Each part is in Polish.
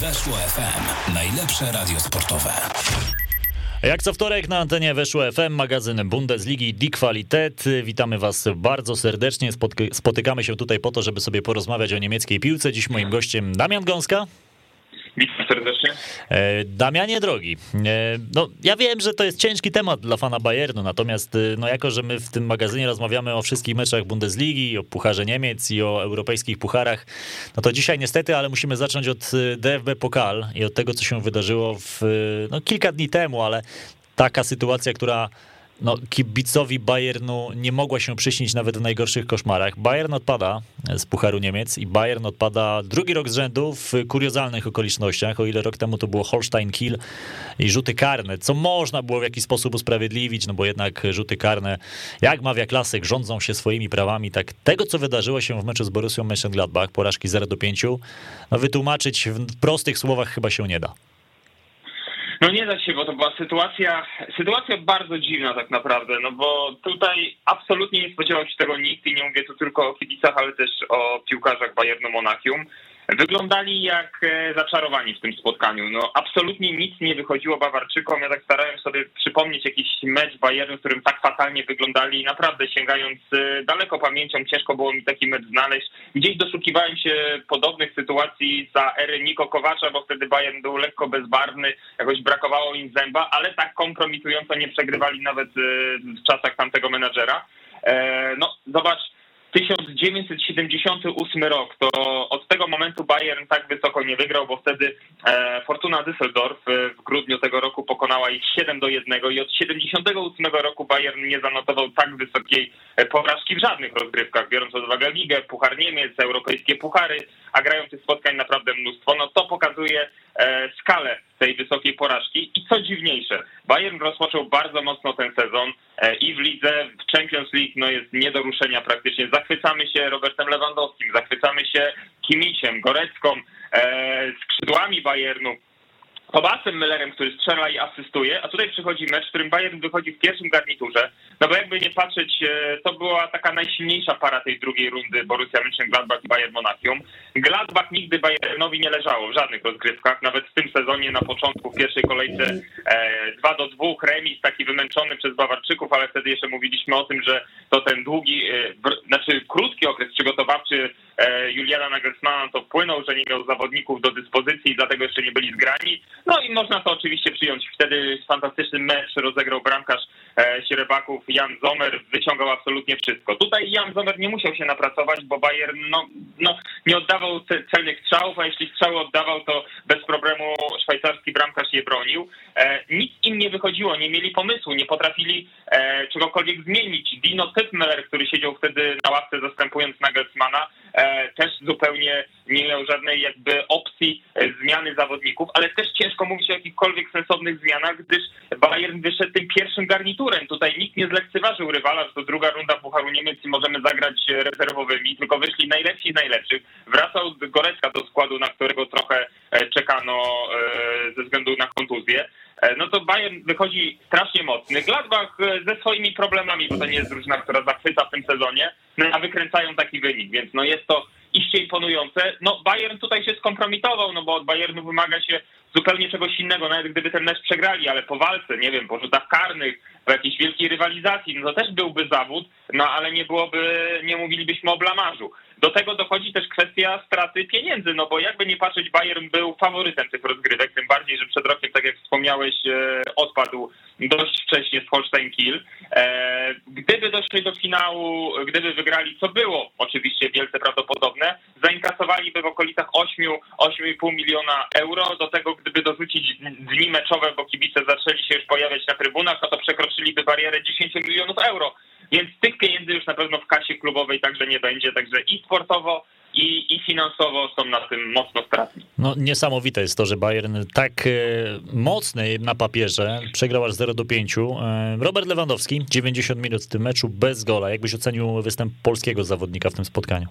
Weszło FM. Najlepsze radio sportowe. Jak co wtorek na antenie Weszło FM, magazyn Bundesligi Die Qualität. Witamy Was bardzo serdecznie. Spotykamy się tutaj po to, żeby sobie porozmawiać o niemieckiej piłce. Dziś moim gościem Damian Gąska. Witam serdecznie. E, Damianie drogi, e, no ja wiem, że to jest ciężki temat dla fana Bayernu, natomiast e, no jako, że my w tym magazynie rozmawiamy o wszystkich meczach Bundesligi, o Pucharze Niemiec i o europejskich pucharach, no to dzisiaj niestety, ale musimy zacząć od DFB Pokal i od tego, co się wydarzyło w, no, kilka dni temu, ale taka sytuacja, która no, kibicowi Bayernu nie mogła się przyśnić nawet w najgorszych koszmarach. Bayern odpada z Pucharu Niemiec i Bayern odpada drugi rok z rzędu w kuriozalnych okolicznościach, o ile rok temu to było Holstein Kiel i rzuty karne, co można było w jakiś sposób usprawiedliwić, no bo jednak rzuty karne, jak mawia klasyk, rządzą się swoimi prawami, tak tego, co wydarzyło się w meczu z Borussią Mönchengladbach, porażki 0 do 5, no wytłumaczyć w prostych słowach chyba się nie da. No nie da się, bo to była sytuacja, sytuacja bardzo dziwna tak naprawdę, no bo tutaj absolutnie nie spodziewał się tego nikt i nie mówię tu tylko o kibicach, ale też o piłkarzach Bayernu Monachium. Wyglądali jak e, zaczarowani w tym spotkaniu. No absolutnie nic nie wychodziło Bawarczykom. Ja tak starałem sobie przypomnieć jakiś mecz Bayernu, w którym tak fatalnie wyglądali. Naprawdę sięgając e, daleko pamięcią, ciężko było mi taki mecz znaleźć. Gdzieś doszukiwałem się podobnych sytuacji za ery Niko Kowacza, bo wtedy Bayern był lekko bezbarwny, jakoś brakowało im zęba, ale tak kompromitująco nie przegrywali nawet e, w czasach tamtego menadżera. No zobacz, 1978 rok, to od tego momentu Bayern tak wysoko nie wygrał, bo wtedy e, Fortuna Düsseldorf e, w grudniu tego roku pokonała ich 7 do 1 i od 78 roku Bayern nie zanotował tak wysokiej e, porażki w żadnych rozgrywkach, biorąc pod uwagę Ligę, Puchar Niemiec, europejskie puchary, a grają tych spotkań naprawdę mnóstwo. No to pokazuje skalę tej wysokiej porażki i co dziwniejsze, Bayern rozpoczął bardzo mocno ten sezon i w lidze, w Champions League no jest nie do ruszenia praktycznie. Zachwycamy się Robertem Lewandowskim, zachwycamy się Kimiciem, Gorecką, e, skrzydłami Bayernu. Tobasem Müllerem, który strzela i asystuje, a tutaj przychodzi mecz, w którym Bayern wychodzi w pierwszym garniturze, no bo jakby nie patrzeć, e, to była taka najsilniejsza para tej drugiej rundy Borussia Mönchengladbach i Bayern Monachium. Gladbach nigdy Bayernowi nie leżało w żadnych rozgrywkach, nawet w tym sezonie na początku w pierwszej kolejce 2 e, do 2 remis, taki wymęczony przez Bawarczyków, ale wtedy jeszcze mówiliśmy o tym, że to ten długi, e, znaczy krótki okres przygotowawczy Juliana Nagelsmana to wpłynął, że nie miał zawodników do dyspozycji dlatego jeszcze nie byli zgrani. No i można to oczywiście przyjąć. Wtedy fantastyczny mecz rozegrał bramkarz Sierebaków Jan Zomer wyciągał absolutnie wszystko. Tutaj Jan Zomer nie musiał się napracować, bo Bayern no, no, nie oddawał celnych strzałów, a jeśli strzały oddawał, to bez problemu szwajcarski bramkarz je bronił. E, nic im nie wychodziło, nie mieli pomysłu, nie potrafili e, czegokolwiek zmienić. Dino Tytmeler, który siedział wtedy na ławce zastępując Nagelsmana, e, też zupełnie nie miał żadnej jakby opcji e, zmiany zawodników, ale też ciężko mówić o jakichkolwiek sensownych zmianach, gdyż Bayern wyszedł tym pierwszym garniturem. Tutaj nikt nie zlekceważył rywala, że to druga runda Pucharu Niemiec i możemy zagrać rezerwowymi, tylko wyszli najlepsi z najlepszych. Wracał Gorecka do składu, na którego trochę e, czekano e, ze względu na kontuzję. No to Bayern wychodzi strasznie mocny. Gladbach ze swoimi problemami, bo to nie jest drużyna, która zachwyca w tym sezonie, no a wykręcają taki wynik, więc no jest to iście imponujące. No Bayern tutaj się skompromitował, no bo od Bayernu wymaga się zupełnie czegoś innego, nawet gdyby ten mecz przegrali, ale po walce, nie wiem, po rzutach karnych, po jakiejś wielkiej rywalizacji, no to też byłby zawód, no ale nie byłoby, nie mówilibyśmy o blamarzu. Do tego dochodzi też kwestia straty pieniędzy, no bo jakby nie patrzeć, Bayern był faworytem tych rozgrywek, tym bardziej, że przed rokiem, tak jak wspomniałeś, e, odpadł dość wcześnie z Holstein Kiel. E, gdyby doszli do finału, gdyby wygrali, co było oczywiście wielce prawdopodobne, zainkasowaliby w okolicach 8-8,5 miliona euro. Do tego, gdyby dorzucić dni meczowe, bo kibice zaczęli się już pojawiać na trybunach, no to przekroczyliby barierę 10 milionów euro. Więc tych pieniędzy już na pewno w kasie klubowej także nie będzie, także i sportowo, i, i finansowo są na tym mocno stratni. No niesamowite jest to, że Bayern tak e, mocny na papierze przegrał aż 0 do 5. E, Robert Lewandowski, 90 minut w tym meczu bez gola. Jakbyś ocenił występ polskiego zawodnika w tym spotkaniu?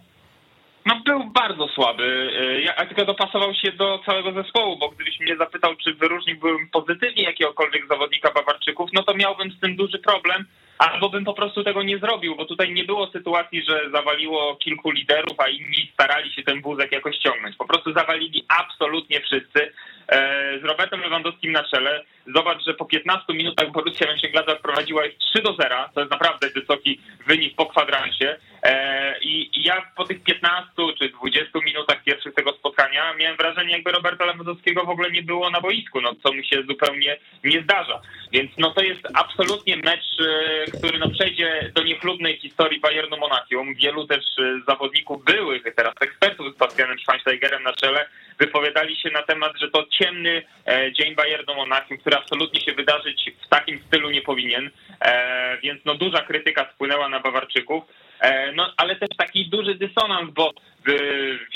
No, był bardzo słaby, ja tylko dopasował się do całego zespołu, bo gdybyś mnie zapytał, czy wyróżniłbym pozytywnie jakiegokolwiek zawodnika Bawarczyków, no to miałbym z tym duży problem, albo bym po prostu tego nie zrobił, bo tutaj nie było sytuacji, że zawaliło kilku liderów, a inni starali się ten wózek jakoś ciągnąć. Po prostu zawalili absolutnie wszyscy. E, z Robertem Lewandowskim na czele. Zobacz, że po 15 minutach Borussia Mönchengladbach prowadziła ich 3 do 0. To jest naprawdę wysoki wynik po kwadransie. E, I ja po tych 15 czy 20 minutach pierwszych tego spotkania miałem wrażenie, jakby Roberta Lewandowskiego w ogóle nie było na boisku, no co mi się zupełnie nie zdarza. Więc no to jest absolutnie mecz, e, który no przejdzie do niechlubnej historii Bayernu Monachium. Wielu też zawodników byłych, teraz ekspertów z Bastianem Schweinsteigerem na czele wypowiadali się na temat, że to ciemny e, dzień Bayernu Monachium, który absolutnie się wydarzyć w takim stylu nie powinien, e, więc no duża krytyka spłynęła na Bawarczyków. E, no, ale też taki duży dysonans, bo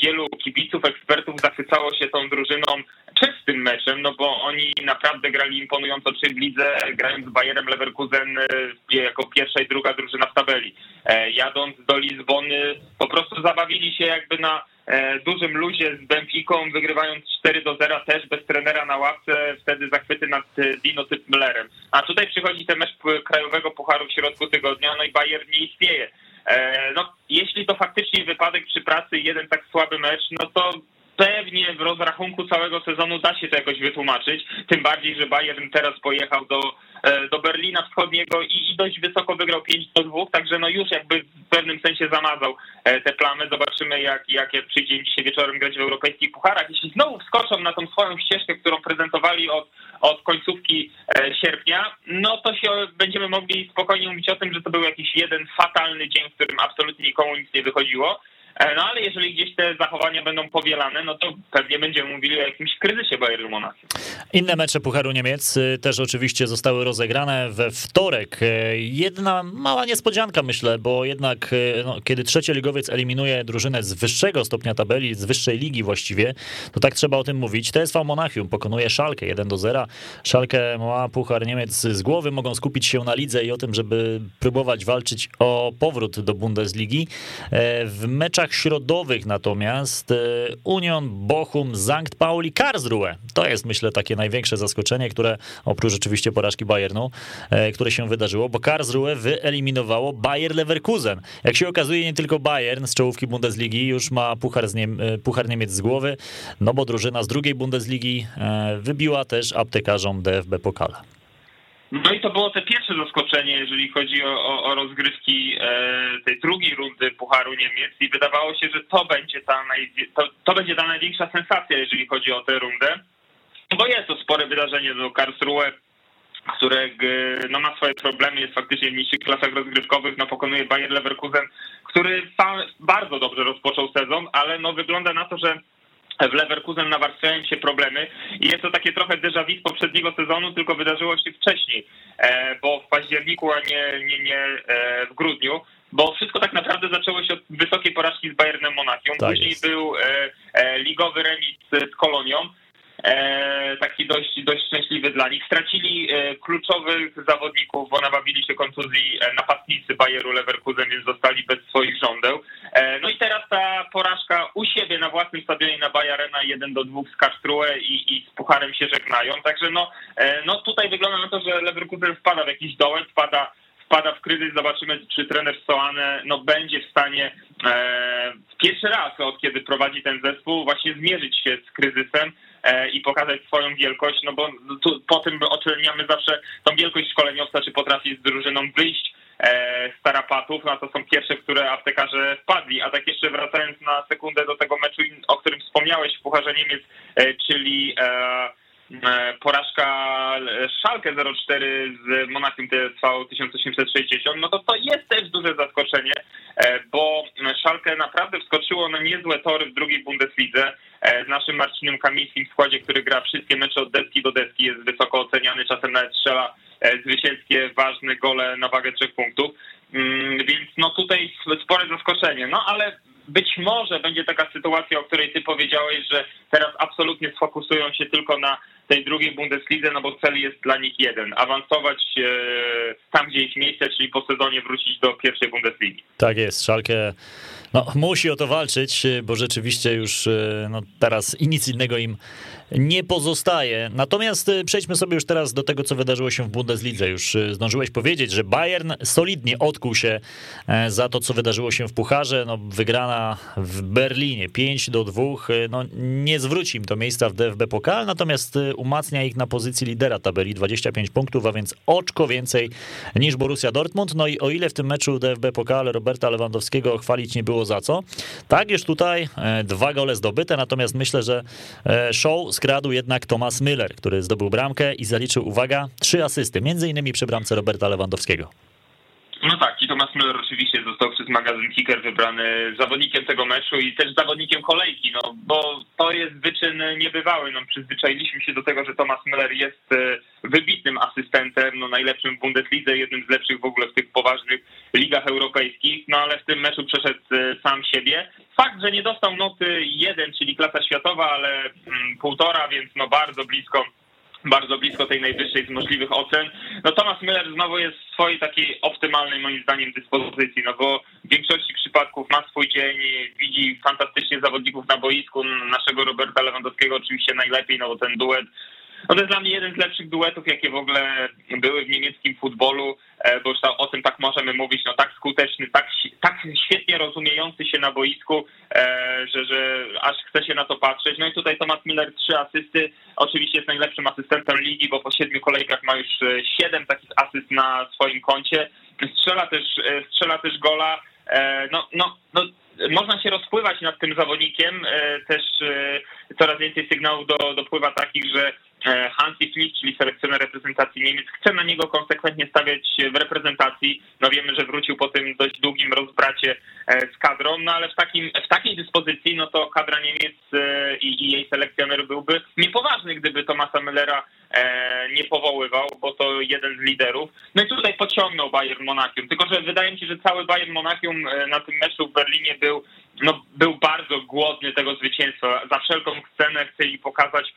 wielu kibiców, ekspertów zachwycało się tą drużyną przed tym meczem, no bo oni naprawdę grali imponująco czy w lidze, grając z Bayerem Leverkusen jako pierwsza i druga drużyna w tabeli. Jadąc do Lizbony, po prostu zabawili się jakby na E, dużym luzie z Benficą, wygrywając 4 do 0 też bez trenera na ławce, wtedy zachwyty nad e, Dino Müllerem. A tutaj przychodzi ten mecz krajowego pucharu w środku tygodnia, no i Bayern nie istnieje. E, no, jeśli to faktycznie wypadek przy pracy jeden tak słaby mecz, no to pewnie w rozrachunku całego sezonu da się to jakoś wytłumaczyć. Tym bardziej, że Bayern teraz pojechał do, e, do Berlina Wschodniego i, i dość wysoko wygrał 5 do 2, także no już jakby w pewnym sensie zamazał e, te plamy. Zobaczymy, jak, jak przyjdzie dzisiaj wieczorem grać w europejskich pucharach. Jeśli znowu wskoczą na tą swoją ścieżkę, którą prezentowali od, od końcówki e, sierpnia, no to się będziemy mogli spokojnie mówić o tym, że to był jakiś jeden fatalny dzień, w którym absolutnie nikomu nic nie wychodziło. E, no ale jeżeli gdzieś te zachowania będą powielane, no to pewnie będziemy mówili o jakimś kryzysie Bayernu Monachium. Inne mecze Pucharu Niemiec y, też oczywiście zostały rozegrane we wtorek. E, jedna mała niespodzianka myślę, bo jednak e, no, kiedy trzecioligowiec eliminuje drużynę z wyższego stopnia tabeli, z wyższej ligi właściwie, to tak trzeba o tym mówić. TSV Monachium pokonuje Szalkę 1 do 0. Szalkę ma Puchar Niemiec z głowy, mogą skupić się na lidze i o tym, żeby próbować walczyć o powrót do Bundesligi. W meczach meczach środowych natomiast e, Union, Bochum, Sankt Pauli, Karlsruhe. To jest myślę takie największe zaskoczenie, które oprócz oczywiście porażki Bayernu, e, które się wydarzyło, bo Karlsruhe wyeliminowało Bayer Leverkusen. Jak się okazuje nie tylko Bayern z czołówki Bundesligi już ma puchar, z Niem e, puchar Niemiec z głowy, no bo drużyna z drugiej Bundesligi wybiła też aptekarzom DFB Pokala. No i to było te pierwsze zaskoczenie, jeżeli chodzi o, o, o rozgrywki e, tej drugiej rundy Pucharu Niemiec i wydawało się, że to będzie ta, naj, to, to będzie ta największa sensacja, jeżeli chodzi o tę rundę. Bo jest to spore wydarzenie do Karlsruhe, które no, ma swoje problemy, jest faktycznie w niższych klasach rozgrywkowych, no pokonuje Bayer Leverkusen, który bardzo dobrze rozpoczął sezon, ale no wygląda na to, że w Leverkusen nawarstwiają się problemy i jest to takie trochę déjà vu z poprzedniego sezonu, tylko wydarzyło się wcześniej, e, bo w październiku, a nie, nie, nie e, w grudniu, bo wszystko tak naprawdę zaczęło się od wysokiej porażki z Bayernem Monachium, tak później jest. był e, ligowy remis z Kolonią, taki dość, dość szczęśliwy dla nich. Stracili e, kluczowych zawodników, bo nabawili się kontuzji e, napastnicy Bayeru Leverkusen, więc zostali bez swoich żądeł. No i teraz ta porażka u siebie na własnym stadionie na Bayerena 1 do 2 z Karlsruhe i, i z Pucharem się żegnają. Także no, no tutaj wygląda na to, że Leverkusen wpada w jakiś dołek, wpada wpada w kryzys, zobaczymy, czy trener Soane no, będzie w stanie e, pierwszy raz od kiedy prowadzi ten zespół właśnie zmierzyć się z kryzysem E, i pokazać swoją wielkość, no bo tu, po tym oceniamy zawsze tą wielkość szkoleniowca, czy potrafi z drużyną wyjść e, z tarapatów, no to są pierwsze, które aptekarze wpadli. A tak jeszcze wracając na sekundę do tego meczu, o którym wspomniałeś w Pucharze Niemiec, e, czyli porażka Szalkę 04 z Monachium TSV 1860, no to to jest też duże zaskoczenie, bo Szalkę naprawdę wskoczyło na niezłe tory w drugiej Bundeslidze. E, z naszym Marcinem Kamińskim w składzie, który gra wszystkie mecze od deski do deski, jest wysoko oceniany, czasem nawet strzela e, zwycięskie, ważne gole na wagę trzech punktów. Mm, więc no tutaj spore zaskoczenie. No ale być może będzie taka sytuacja, o której ty powiedziałeś, że teraz absolutnie sfokusują się tylko na tej drugiej Bundeslidze, no bo cel jest dla nich jeden, awansować tam, gdzie jest miejsce, czyli po sezonie wrócić do pierwszej Bundesligi. Tak jest, Szalkę no, musi o to walczyć, bo rzeczywiście już no, teraz nic innego im nie pozostaje. Natomiast przejdźmy sobie już teraz do tego, co wydarzyło się w Bundeslidze. Już zdążyłeś powiedzieć, że Bayern solidnie odkuł się e, za to, co wydarzyło się w Pucharze. No, wygrana w Berlinie 5 do 2. Y, no, nie zwróci im to miejsca w DFB Pokal, natomiast umacnia ich na pozycji lidera tabeli 25 punktów, a więc oczko więcej niż Borussia Dortmund. No i o ile w tym meczu DFB Pokal Roberta Lewandowskiego chwalić nie było za co, tak już tutaj e, dwa gole zdobyte, natomiast myślę, że e, show skradł jednak Thomas Müller, który zdobył bramkę i zaliczył, uwaga, trzy asysty, między innymi przy bramce Roberta Lewandowskiego. No tak, i Thomas Müller oczywiście został przez magazyn Kicker wybrany zawodnikiem tego meczu i też zawodnikiem kolejki, no bo to jest wyczyn niebywały. No, przyzwyczailiśmy się do tego, że Thomas Müller jest e, wybitnym asystentem, no najlepszym w Bundeslidze, jednym z lepszych w ogóle w tych poważnych ligach europejskich, no ale w tym meczu przeszedł e, sam siebie. Fakt, że nie dostał noty jeden, czyli klasa światowa, ale mm, półtora, więc no bardzo blisko bardzo blisko tej najwyższej z możliwych ocen. No Thomas Müller znowu jest w swojej takiej optymalnej moim zdaniem dyspozycji, no bo w większości przypadków ma swój dzień, widzi fantastycznie zawodników na boisku, naszego Roberta Lewandowskiego oczywiście najlepiej, no bo ten duet no to jest dla mnie jeden z lepszych duetów, jakie w ogóle były w niemieckim futbolu, e, bo już o tym tak możemy mówić, no tak skuteczny, tak, tak świetnie rozumiejący się na boisku, e, że, że aż chce się na to patrzeć. No i tutaj Thomas Miller trzy asysty, oczywiście jest najlepszym asystentem ligi, bo po siedmiu kolejkach ma już e, siedem takich asyst na swoim koncie. Strzela też, strzela też gola. No, no, no, można się rozpływać nad tym zawodnikiem. Też coraz więcej sygnałów do, dopływa takich, że Hansi Flick, czyli selekcjoner reprezentacji Niemiec, chce na niego konsekwentnie stawiać w reprezentacji. No wiemy, że wrócił po tym dość długim rozbracie e, z kadrą, no ale w, takim, w takiej dyspozycji, no to kadra Niemiec e, i, i jej selekcjoner byłby niepoważny, gdyby Tomasa Müllera nie powoływał, bo to jeden z liderów. No i tutaj pociągnął Bayern Monachium, tylko że wydaje mi się, że cały Bayern Monachium na tym meczu w Berlinie był no, był bardzo głodny tego zwycięstwa. Za wszelką cenę chcieli pokazać, e,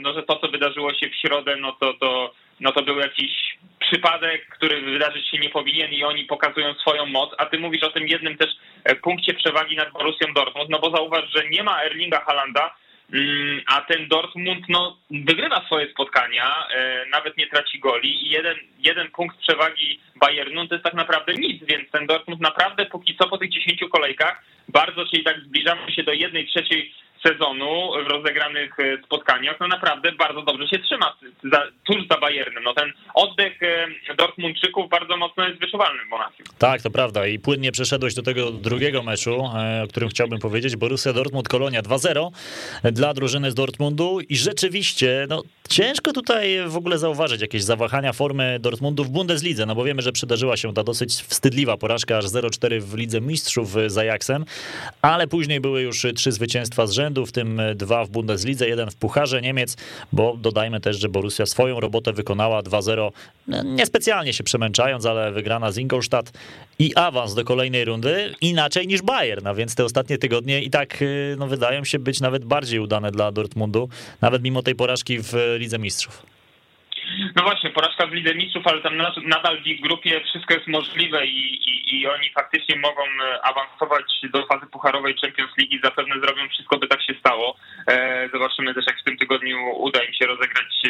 no, że to, co wydarzyło się w środę, no to, to, no to był jakiś przypadek, który wydarzyć się nie powinien i oni pokazują swoją moc, a ty mówisz o tym jednym też e, punkcie przewagi nad Borussią Dortmund, no bo zauważ, że nie ma Erlinga Halanda, mm, a ten Dortmund no, wygrywa swoje spotkania, e, nawet nie traci goli i jeden, jeden punkt przewagi Bayernu to jest tak naprawdę nic, więc ten Dortmund naprawdę póki co po tych 10 kolejkach bardzo, czyli tak zbliżamy się do jednej trzeciej sezonu w rozegranych e, spotkaniach, no naprawdę bardzo dobrze się trzyma za, tuż za Bayernem. No ten oddech e, Dortmundczyków bardzo mocno jest wyczuwalny w Monachium. Tak, to prawda i płynnie przeszedłeś do tego drugiego meczu, e, o którym chciałbym powiedzieć. Borussia Dortmund, Kolonia 2-0 dla drużyny z Dortmundu i rzeczywiście, no ciężko tutaj w ogóle zauważyć jakieś zawahania formy Dortmundu w Bundeslidze, no bo wiemy, że przydarzyła się ta dosyć wstydliwa porażka aż 0-4 w Lidze Mistrzów z Ajaxem, ale później były już trzy zwycięstwa z rzędu w tym dwa w Bundeslidze, jeden w Pucharze Niemiec, bo dodajmy też, że Borussia swoją robotę wykonała 2-0, niespecjalnie się przemęczając, ale wygrana z Ingolstadt i awans do kolejnej rundy inaczej niż Bayern, a więc te ostatnie tygodnie i tak y, no, wydają się być nawet bardziej udane dla Dortmundu, nawet mimo tej porażki w Lidze Mistrzów. No właśnie, porażka w Lidze Mistrzów, ale tam nadal w ich grupie wszystko jest możliwe i, i, i oni faktycznie mogą e, awansować do fazy pucharowej Champions League. Zapewne zrobią wszystko, by tak się stało. E, zobaczymy też, jak w tym tygodniu uda im się rozegrać e,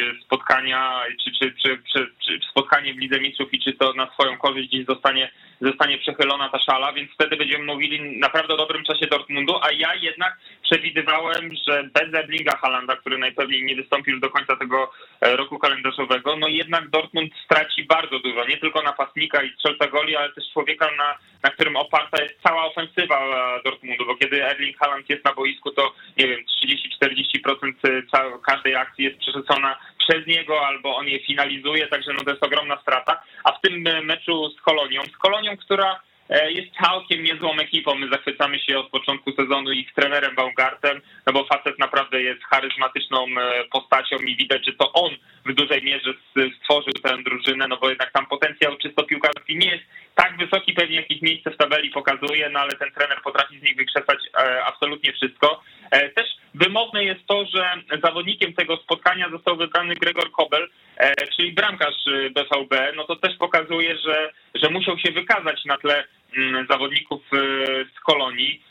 spotkania, czy, czy, czy, czy, czy spotkanie w Lidze Mistrzów i czy to na swoją korzyść gdzieś zostanie, zostanie przechylona ta szala, więc wtedy będziemy mówili naprawdę o dobrym czasie Dortmundu, a ja jednak przewidywałem, że bez Erlinga Halanda, który najpewniej nie wystąpi już do końca tego roku kalendarzowego, no jednak Dortmund straci bardzo dużo. Nie tylko napastnika i strzelca goli, ale też człowieka, na, na którym oparta jest cała ofensywa Dortmundu, bo kiedy Erling Haaland jest na boisku, to nie wiem, 30-40% każdej akcji jest przerzucona przez niego, albo on je finalizuje, także no to jest ogromna strata. A w tym meczu z Kolonią, z Kolonią, która E, jest całkiem niezłą ekipą. My zachwycamy się od początku sezonu ich trenerem Baumgartem, no bo facet naprawdę jest charyzmatyczną e, postacią i widać, że to on w dużej mierze stworzył tę drużynę, no bo jednak tam potencjał czysto piłkarski nie jest tak wysoki pewnie jakieś miejsce w tabeli pokazuje, no ale ten trener potrafi z nich wykrzesać e, absolutnie wszystko. Też wymowne jest to, że zawodnikiem tego spotkania został wybrany Gregor Kobel, czyli bramkarz BVB. No to też pokazuje, że, że musiał się wykazać na tle mm, zawodników z Kolonii.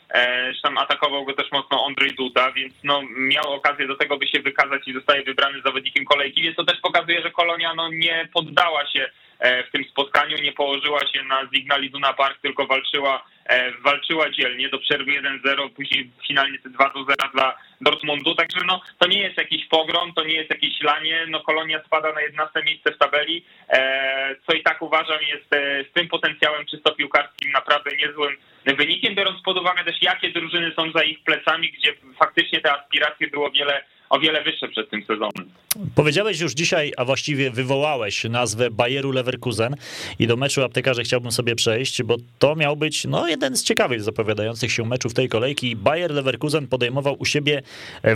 Tam atakował go też mocno Andrzej Duda, więc no, miał okazję do tego, by się wykazać i zostaje wybrany zawodnikiem kolejki, więc to też pokazuje, że Kolonia no, nie poddała się E, w tym spotkaniu, nie położyła się na Zignali Duna Park, tylko walczyła, e, walczyła dzielnie. Do przerwy 1-0, później finalnie te 2-0 dla Dortmundu, także no, to nie jest jakiś pogrom, to nie jest jakieś lanie, no Kolonia spada na 11 miejsce w tabeli, e, co i tak uważam jest z tym potencjałem czysto piłkarskim naprawdę niezłym wynikiem, biorąc pod uwagę też jakie drużyny są za ich plecami, gdzie faktycznie te aspiracje było wiele o wiele wyższe przed tym sezonem. Powiedziałeś już dzisiaj, a właściwie wywołałeś nazwę Bayeru Leverkusen i do meczu aptekarze chciałbym sobie przejść, bo to miał być no, jeden z ciekawych zapowiadających się meczów tej kolejki. Bayer Leverkusen podejmował u siebie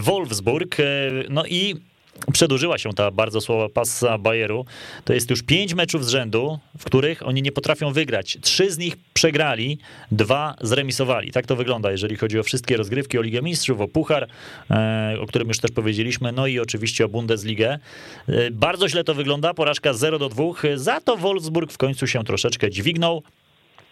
Wolfsburg, e, no i przedłużyła się ta bardzo słaba pasa Bayeru. To jest już pięć meczów z rzędu, w których oni nie potrafią wygrać. Trzy z nich przegrali, dwa zremisowali. Tak to wygląda, jeżeli chodzi o wszystkie rozgrywki, o Ligę Mistrzów, o Puchar, e, o którym już też powiedzieliśmy, no i oczywiście o Bundesligę. E, bardzo źle to wygląda, porażka 0 do 2. Za to Wolfsburg w końcu się troszeczkę dźwignął.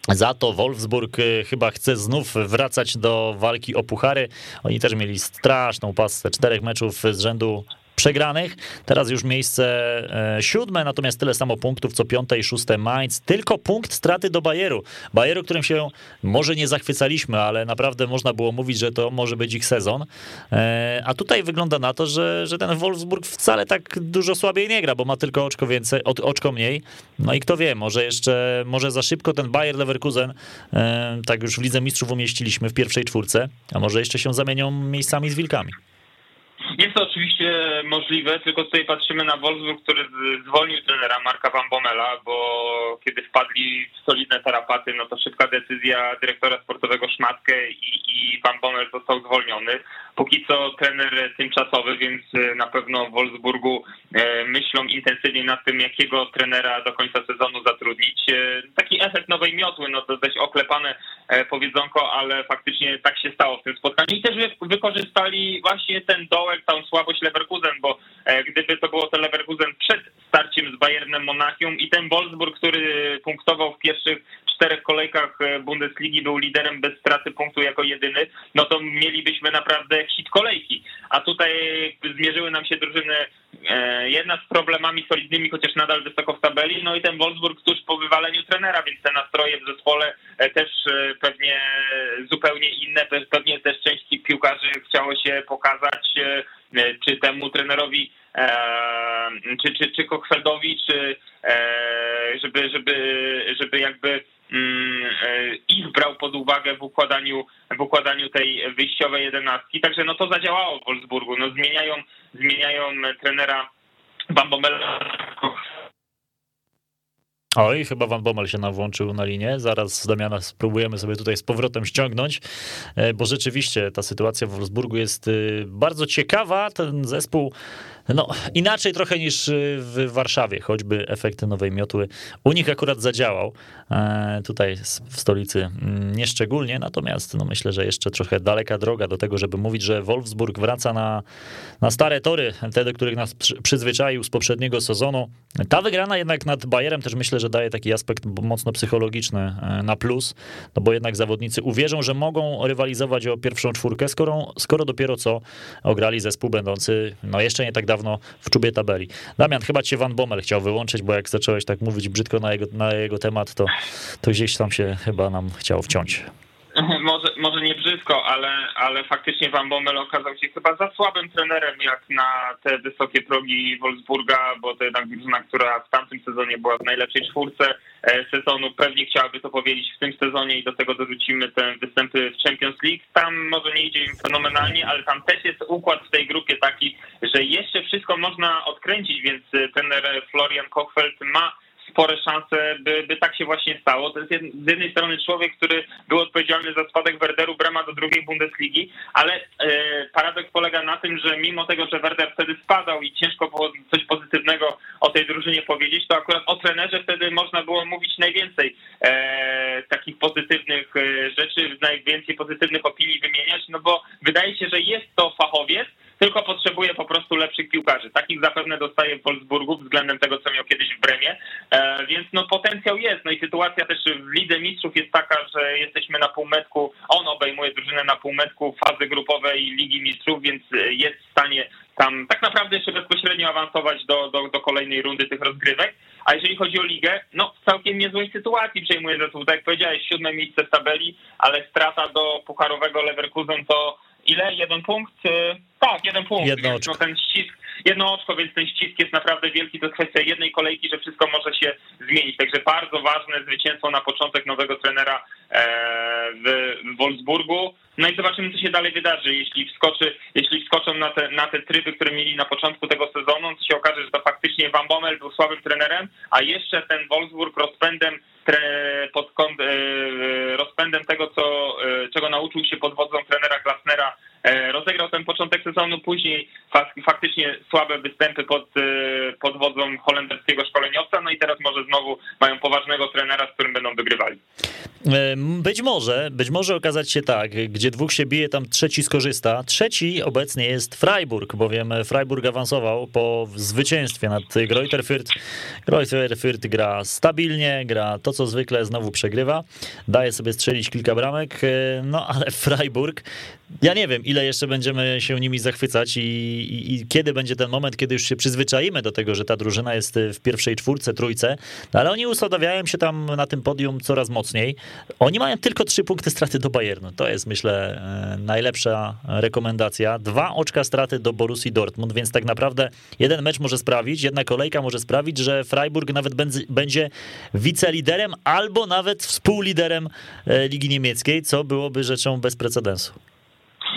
Za to Wolfsburg e, chyba chce znów wracać do walki o puchary. Oni też mieli straszną pasę czterech meczów z rzędu przegranych. Teraz już miejsce e, siódme, natomiast tyle samo punktów co piąte i szóste Mainz. Tylko punkt straty do Bayeru. Bayeru, którym się może nie zachwycaliśmy, ale naprawdę można było mówić, że to może być ich sezon. E, a tutaj wygląda na to, że, że ten Wolfsburg wcale tak dużo słabiej nie gra, bo ma tylko oczko więcej, oczko mniej. No i kto wie, może jeszcze, może za szybko ten Bayer Leverkusen, e, tak już w Lidze Mistrzów umieściliśmy w pierwszej czwórce, a może jeszcze się zamienią miejscami z Wilkami. Jest to oczywiście możliwe, tylko tutaj patrzymy na Wolfsburg, który zwolnił trenera Marka Van Bommela, bo kiedy wpadli w solidne tarapaty, no to szybka decyzja dyrektora sportowego Szmatkę i, i Van Bommel został zwolniony. Póki co trener tymczasowy, więc na pewno w Wolfsburgu e, myślą intensywnie nad tym, jakiego trenera do końca sezonu zatrudnić. E, taki efekt nowej miotły, no to dość oklepane e, powiedzonko, ale faktycznie tak się stało w tym spotkaniu i też wykorzystali właśnie ten dołek, tą słabość Leverkusen, bo gdyby to było to Leverkusen przed starciem z Bayernem Monachium i ten Wolfsburg, który punktował w pierwszych czterech kolejkach Bundesligi, był liderem bez straty punktu jako jedyny, no to mielibyśmy naprawdę hit kolejki. A tutaj zmierzyły nam się drużyny e, jedna z problemami solidnymi, chociaż nadal wysoko w tabeli, no i ten Wolfsburg tuż po wywaleniu trenera, więc te nastroje w zespole e, też e, pewnie zupełnie inne, pewnie też część piłkarzy chciało się pokazać, czy temu trenerowi, czy, czy, czy Kochfeldowi, czy żeby, żeby, żeby jakby Mm, e, ich brał pod uwagę w układaniu, w układaniu tej wyjściowej jedenastki. Także no to zadziałało w Wolfsburgu. No zmieniają, zmieniają trenera Bambomela Oj, chyba Van Bommel się nam włączył na linię. Zaraz Damiana spróbujemy sobie tutaj z powrotem ściągnąć, e, bo rzeczywiście ta sytuacja w Wolfsburgu jest y, bardzo ciekawa. Ten zespół no, inaczej trochę niż y, w Warszawie, choćby efekt nowej miotły u nich akurat zadziałał. E, tutaj w stolicy mm, nieszczególnie, natomiast no, myślę, że jeszcze trochę daleka droga do tego, żeby mówić, że Wolfsburg wraca na, na stare tory, te, do których nas przyzwyczaił z poprzedniego sezonu. Ta wygrana jednak nad Bayerem też myślę, że daje taki aspekt mocno psychologiczny e, na plus, no bo jednak zawodnicy uwierzą, że mogą rywalizować o pierwszą czwórkę, skoro, skoro dopiero co ograli zespół będący no jeszcze nie tak dawno dawno w czubie tabeli. Damian, chyba cię Van Bommel chciał wyłączyć, bo jak zacząłeś tak mówić brzydko na jego, na jego temat, to, to gdzieś tam się chyba nam chciał wciąć. Może, może nie brzydko, ale, ale faktycznie Van Bommel okazał się chyba za słabym trenerem jak na te wysokie progi Wolfsburga, bo to jednak drużyna, która w tamtym sezonie była w najlepszej czwórce e, sezonu, pewnie chciałaby to powiedzieć w tym sezonie i do tego dorzucimy te występy w Champions League. Tam może nie idzie im fenomenalnie, ale tam też jest układ w tej grupie taki, że jeszcze wszystko można odkręcić, więc trener Florian Kochfeld ma spore szanse, by, by tak się właśnie stało. To jest z jednej strony człowiek, który był odpowiedzialny za spadek Werderu Brema do drugiej Bundesligi, ale e, paradoks polega na tym, że mimo tego, że Werder wtedy spadał i ciężko było coś pozytywnego o tej drużynie powiedzieć, to akurat o trenerze wtedy można było mówić najwięcej e, takich pozytywnych e, rzeczy, najwięcej pozytywnych opinii wymieniać, no bo wydaje się, że jest to fachowiec, tylko potrzebuje po prostu lepszych piłkarzy. Takich zapewne dostaje w Wolfsburgu względem tego, co miał kiedyś w Bremie, e, więc no potencjał jest. No i sytuacja też w Lidze Mistrzów jest taka, że jesteśmy na półmetku, on obejmuje drużynę na półmetku fazy grupowej Ligi Mistrzów, więc jest w stanie tam tak naprawdę jeszcze bezpośrednio awansować do, do, do kolejnej rundy tych rozgrywek. A jeżeli chodzi o ligę, no w całkiem niezłej sytuacji przejmuje zespół. Tak jak powiedziałeś, siódme miejsce w tabeli, ale strata do pucharowego Leverkusen to ile? Jeden punkt? Tak, jeden punkt. Jedno oczko. No, ten ścisk, jedno oczko, więc ten ścisk jest naprawdę wielki. To jest kwestia jednej kolejki, że wszystko może się zmienić. Także bardzo ważne zwycięstwo na początek nowego trenera e, w Wolfsburgu. No i zobaczymy, co się dalej wydarzy. Jeśli wskoczy, jeśli wskoczą na te, na te tryby, które mieli na początku tego sezonu, to się okaże, że to faktycznie Van Bommel był słabym trenerem, a jeszcze ten Wolfsburg rozpędem pod kąt, e, rozpędem tego, co, e, czego nauczył się pod wodzą trenera ten początek sezonu, później faktycznie słabe występy pod, e, pod wodzą holenderskiego szkoleniowca, no i teraz może znowu mają poważnego trenera, z którym będą wygrywali. E, być może, być może okazać się tak, gdzie dwóch się bije, tam trzeci skorzysta. Trzeci obecnie jest Freiburg, bowiem Freiburg awansował po zwycięstwie nad. Greuther Fürth gra stabilnie, gra to, co zwykle, znowu przegrywa, daje sobie strzelić kilka bramek, no ale Freiburg, ja nie wiem, ile jeszcze będziemy się nimi zachwycać i, i, i, kiedy będzie ten moment, kiedy już się przyzwyczaimy do tego, że ta drużyna jest w pierwszej czwórce, trójce, no ale oni usadawiają się tam na tym podium coraz mocniej. Oni mają tylko trzy punkty straty do Bayernu. To jest, myślę, e, najlepsza rekomendacja. Dwa oczka straty do Borussii Dortmund, więc tak naprawdę jeden mecz może sprawić, jedna kolejka może sprawić, że Freiburg nawet będzie wiceliderem albo nawet współliderem e, Ligi Niemieckiej, co byłoby rzeczą bez precedensu.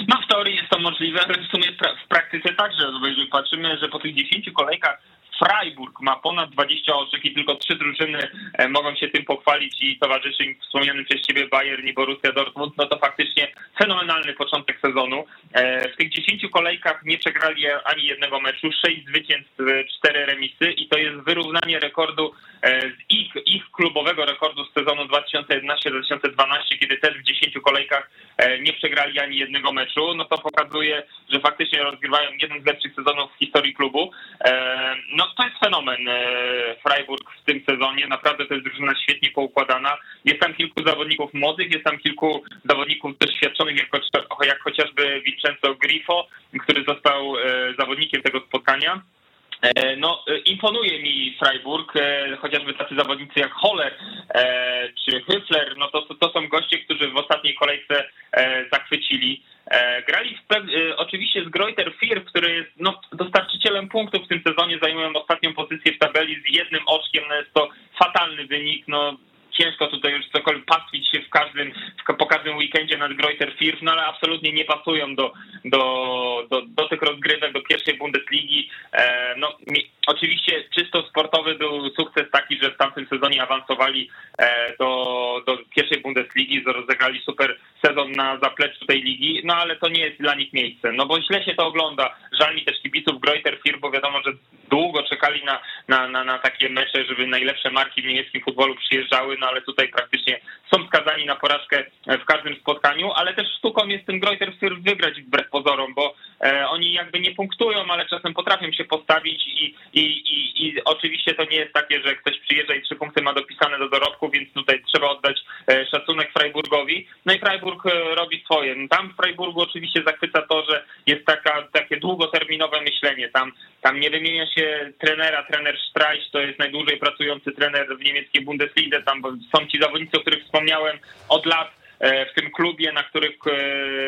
No w teorii jest to możliwe, ale w sumie w praktyce także, jeżeli patrzymy, że po tych 10 kolejkach Freiburg ma ponad 20 oczek i tylko trzy drużyny e, mogą się tym pochwalić i towarzyszy im wspomniany przez Bayern i Borussia Dortmund, no to faktycznie fenomenalny początek sezonu. E, w tych 10 kolejkach nie przegrali ani jednego meczu, 6 zwycięstw, 4 remisy i to jest wyrównanie rekordu e, z ich, ich klubowego rekordu z sezonu 2011-2012, kiedy też w 10 kolejkach nie przegrali ani jednego meczu, no to pokazuje, że faktycznie rozgrywają jeden z lepszych sezonów w historii klubu. No to jest fenomen e, Freiburg w tym sezonie. Naprawdę to jest drużyna świetnie poukładana. Jest tam kilku zawodników młodych, jest tam kilku zawodników doświadczonych, jak, jak chociażby Vincenzo Grifo, który został e, zawodnikiem tego spotkania. E, no, imponuje mi Freiburg, chociażby tacy zawodnicy jak Holler czy Hyfler, no to, to są goście, którzy w ostatniej kolejce zachwycili. E, grali w, e, oczywiście z Greuter Firth, który jest no, dostarczycielem punktów w tym sezonie, zajmują ostatnią pozycję w tabeli z jednym oczkiem, no jest to fatalny wynik, no ciężko tutaj już cokolwiek pastwić się w każdym, po każdym weekendzie nad Greuter Firth, no ale absolutnie nie pasują do, do, do, do tych rozgrywek, do pierwszej Bundesligi. E, no, oczywiście czysto sportowy był sukces taki, że w tamtym sezonie awansowali do, do pierwszej Bundesligi, rozegrali super sezon na zapleczu tej ligi, no ale to nie jest dla nich miejsce, no bo źle się to ogląda. Żal mi też kibiców Greuter Firth, bo wiadomo, że długo czekali na, na, na, na takie mecze, żeby najlepsze marki w niemieckim futbolu przyjeżdżały, no ale tutaj praktycznie są skazani na porażkę w każdym spotkaniu, ale też sztuką jest tym Greuter Firth wygrać wbrew pozorom, bo oni jakby nie punktują, ale czasem potrafią się postawić i, i, i, i oczywiście to nie jest takie, że ktoś przyjeżdża i trzy punkty ma dopisane do dorobku, więc tutaj trzeba oddać e, szacunek Freiburgowi. No i Freiburg e, robi swoje. Tam w Freiburgu oczywiście zachwyca to, że jest taka, takie długoterminowe myślenie. Tam, tam nie wymienia się trenera, trener Streich to jest najdłużej pracujący trener w niemieckiej Bundeslidze, tam są ci zawodnicy, o których wspomniałem od lat, e, w tym klubie, na których,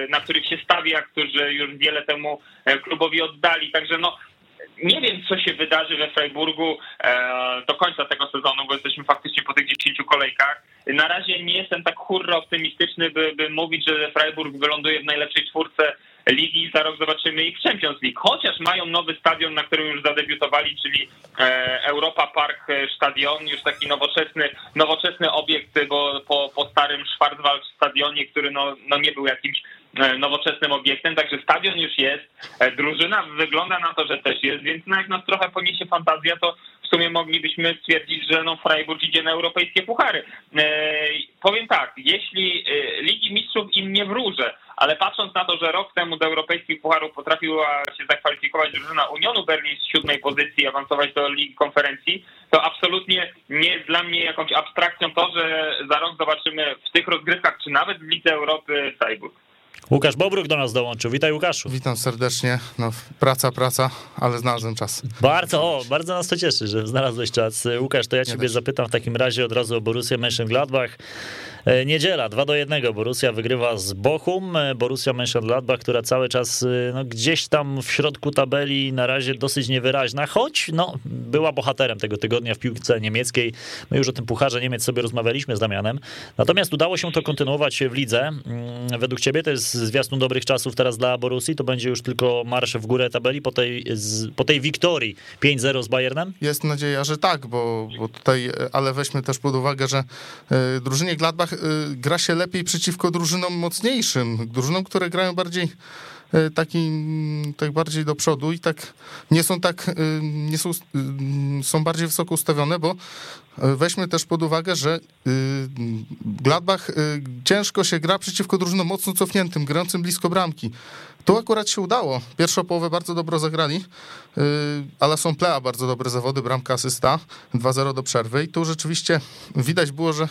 na których się stawia, którzy już wiele temu klubowi oddali. Także no, nie wiem, co się wydarzy we Freiburgu do końca tego sezonu, bo jesteśmy faktycznie po tych 10 kolejkach. Na razie nie jestem tak hurra optymistyczny, by, by mówić, że Freiburg wyląduje w najlepszej czwórce ligi, za rok zobaczymy ich w Champions League. Chociaż mają nowy stadion, na którym już zadebiutowali, czyli e, Europa Park Stadion, już taki nowoczesny, nowoczesny obiekt, bo po, po starym Schwarzwald stadionie, który no, no nie był jakimś E, nowoczesnym obiektem, także stadion już jest, e, drużyna wygląda na to, że też jest, więc no jak nas trochę poniesie fantazja, to w sumie moglibyśmy stwierdzić, że no Freiburg idzie na europejskie puchary. E, powiem tak, jeśli Ligi Mistrzów im nie wróży, ale patrząc na to, że rok temu do europejskich pucharów potrafiła się zakwalifikować drużyna Unionu Berlin z siódmej pozycji awansować do Ligi Konferencji, to absolutnie nie jest dla mnie jakąś abstrakcją to, że za rok zobaczymy w tych rozgrywkach, czy nawet w Lidze Europy Freiburg. Łukasz Bobruk do nas dołączył. Witaj Łukaszu. Witam serdecznie. No, praca, praca, ale znalazłem czas. Bardzo, o, bardzo nas to cieszy, że znalazłeś czas. Łukasz, to ja ciebie zapytam w takim razie od razu o Borussia Mönchengladbach. E, niedziela, 2 do 1. Borussia wygrywa z Bochum. E, Borussia Mönchengladbach, która cały czas e, no, gdzieś tam w środku tabeli na razie dosyć niewyraźna, choć no, była bohaterem tego tygodnia w piłce niemieckiej. My już o tym Pucharze Niemiec sobie rozmawialiśmy z Damianem. Natomiast udało się to kontynuować w lidze. Mm, według ciebie to jest zwiastun dobrych czasów teraz dla Borussii? To będzie już tylko marsz w górę tabeli po tej, po tej wiktorii 5-0 z Bayernem? Jest nadzieja, że tak, bo, bo tutaj, ale weźmy też pod uwagę, że drużynie Gladbach Y, gra się lepiej przeciwko drużynom mocniejszym, drużynom, które grają bardziej y, taki mm, tak bardziej do przodu i tak nie są tak y, nie są, są bardziej wysoko ustawione, bo weźmy też pod uwagę, że Gladbach ciężko się gra przeciwko drużynom mocno cofniętym, grającym blisko bramki. Tu akurat się udało. Pierwszą połowę bardzo dobrze zagrali, yy, ale są plea bardzo dobre zawody, bramka asysta, 2-0 do przerwy i tu rzeczywiście widać było, że,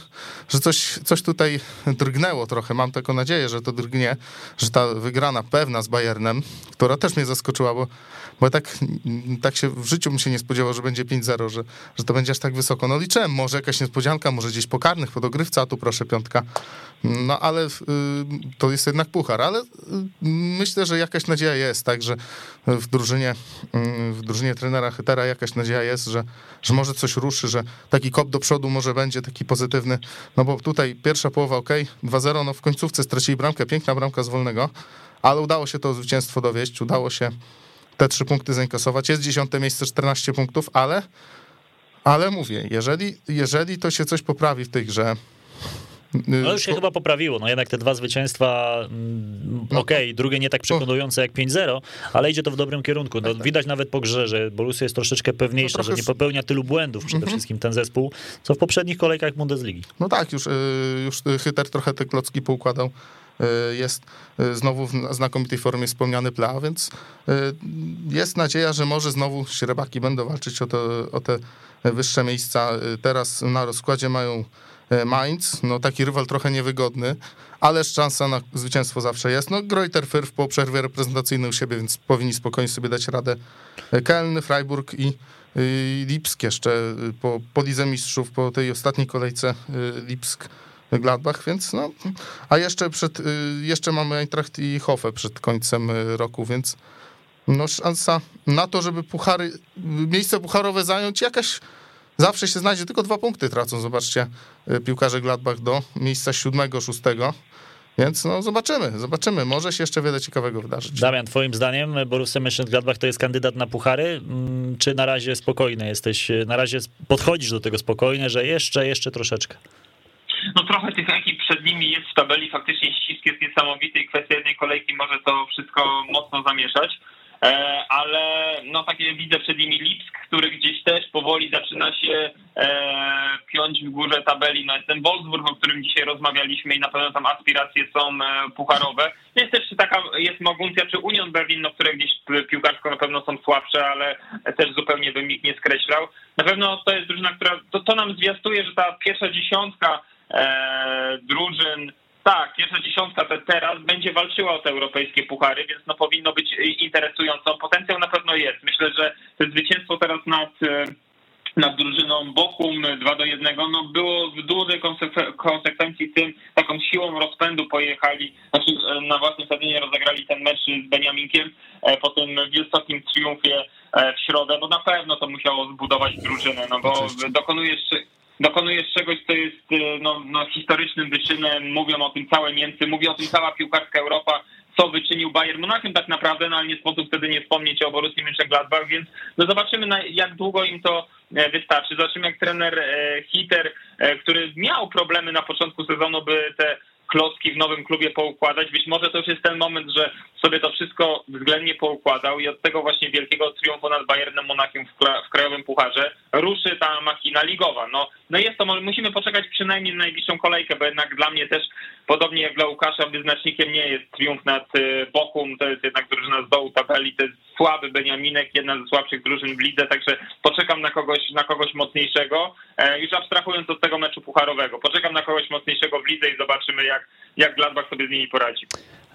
że coś, coś tutaj drgnęło trochę. Mam taką nadzieję, że to drgnie, że ta wygrana pewna z Bayernem, która też mnie zaskoczyła, bo, bo tak, tak się w życiu bym się nie spodziewał, że będzie 5-0, że, że to będzie aż tak wysoko. No liczyłem, może jakaś niespodzianka, może gdzieś pokarnych, po dogrywce, a tu proszę piątka. No ale yy, to jest jednak puchar, ale yy, myślę, że jakaś nadzieja jest, tak, że w drużynie, w drużynie trenera Hytera jakaś nadzieja jest, że, że może coś ruszy, że taki kop do przodu może będzie taki pozytywny, no bo tutaj pierwsza połowa ok, 2-0, no w końcówce stracili bramkę, piękna bramka z wolnego, ale udało się to zwycięstwo dowieść, udało się te trzy punkty zainkasować, jest dziesiąte miejsce, 14 punktów, ale ale mówię, jeżeli, jeżeli to się coś poprawi w tej grze, no już się chyba poprawiło, no jednak te dwa zwycięstwa, mm, no okej, okay, drugie nie tak przekonujące jak 5-0, ale idzie to w dobrym kierunku. No, widać nawet po grze, że Borussia jest troszeczkę pewniejsza, no że nie popełnia tylu błędów przede mhm. wszystkim ten zespół, co w poprzednich kolejkach Bundesligi. No tak, już, y, już Hyter trochę te klocki poukładał y, jest y, znowu w znakomitej formie wspomniany Plea, więc jest nadzieja, że może znowu Śrebaki będą walczyć o te, o te wyższe miejsca. Teraz na rozkładzie mają E, Mainz, no taki rywal trochę niewygodny, ale szansa na zwycięstwo zawsze jest. No Greuter Fürth po przerwie reprezentacyjnej u siebie, więc powinni spokojnie sobie dać radę. E, Keln, Freiburg i, i Lipsk jeszcze e, po, po Lidze Mistrzów, po tej ostatniej kolejce Lipsk. Gladbach, więc no, a jeszcze przed, jeszcze mamy Eintracht i Hoffe przed końcem roku, więc no szansa na to, żeby puchary, miejsce pucharowe zająć jakaś Zawsze się znajdzie, tylko dwa punkty tracą, zobaczcie, y, piłkarze Gladbach do miejsca siódmego, szóstego. Więc no zobaczymy, zobaczymy. Może się jeszcze wiele ciekawego wydarzyć. Damian, twoim zdaniem Borussia Mönchengladbach to jest kandydat na puchary? Mm, czy na razie spokojny jesteś? Na razie podchodzisz do tego spokojnie, że jeszcze, jeszcze troszeczkę? No trochę tych ekip przed nimi jest w tabeli, faktycznie ścisk jest niesamowity i kwestia jednej kolejki może to wszystko mocno zamieszać. E, ale no takie widzę przed nimi Lipsk, który gdzieś też powoli zaczyna się e, piąć w górze tabeli. No jest ten Wolfsburg, o którym dzisiaj rozmawialiśmy i na pewno tam aspiracje są e, pucharowe. Jest też taka, jest Moguncja czy Union Berlin, no, które gdzieś piłkarsko na pewno są słabsze, ale też zupełnie bym ich nie skreślał. Na pewno to jest drużyna, która, to, to nam zwiastuje, że ta pierwsza dziesiątka drużyn tak, pierwsza dziesiątka teraz będzie walczyła o te europejskie puchary, więc no powinno być interesująco. Potencjał na pewno jest. Myślę, że to zwycięstwo teraz nad e, nad drużyną Bochum 2 do 1, no było w dużej konsekwencji tym, taką siłą rozpędu pojechali, znaczy e, na własnym stadionie rozegrali ten mecz z Beniaminkiem e, po tym wielkim triumfie w środę, bo na pewno to musiało zbudować drużynę, no bo dokonujesz dokonujesz czegoś, co jest y, no, no, historycznym wyczynem, mówią o tym całe Niemcy, mówi o tym cała piłkarska Europa, co wyczynił Bayern Monachium tak naprawdę, no ale nie sposób wtedy nie wspomnieć o Borussii Mönchengladbach, więc no zobaczymy na, jak długo im to wystarczy. Zobaczymy jak trener Hiter, który miał problemy na początku sezonu, by te klocki w nowym klubie poukładać. Być może to już jest ten moment, że sobie to wszystko względnie poukładał i od tego właśnie wielkiego triumfu nad Bayernem Monachium w, krajowym pucharze ruszy ta machina ligowa. No, no jest to, musimy poczekać przynajmniej na najbliższą kolejkę, bo jednak dla mnie też, podobnie jak dla Łukasza, wyznacznikiem nie jest triumf nad y, Bochum, to jest jednak drużyna z dołu tabeli, to jest słaby Beniaminek, jedna ze słabszych drużyn w lidze, także poczekam na kogoś, na kogoś mocniejszego, e, już abstrahując od tego meczu pucharowego. Poczekam na kogoś mocniejszego w lidze i zobaczymy, jak, jak Gladbach sobie z nimi poradzi.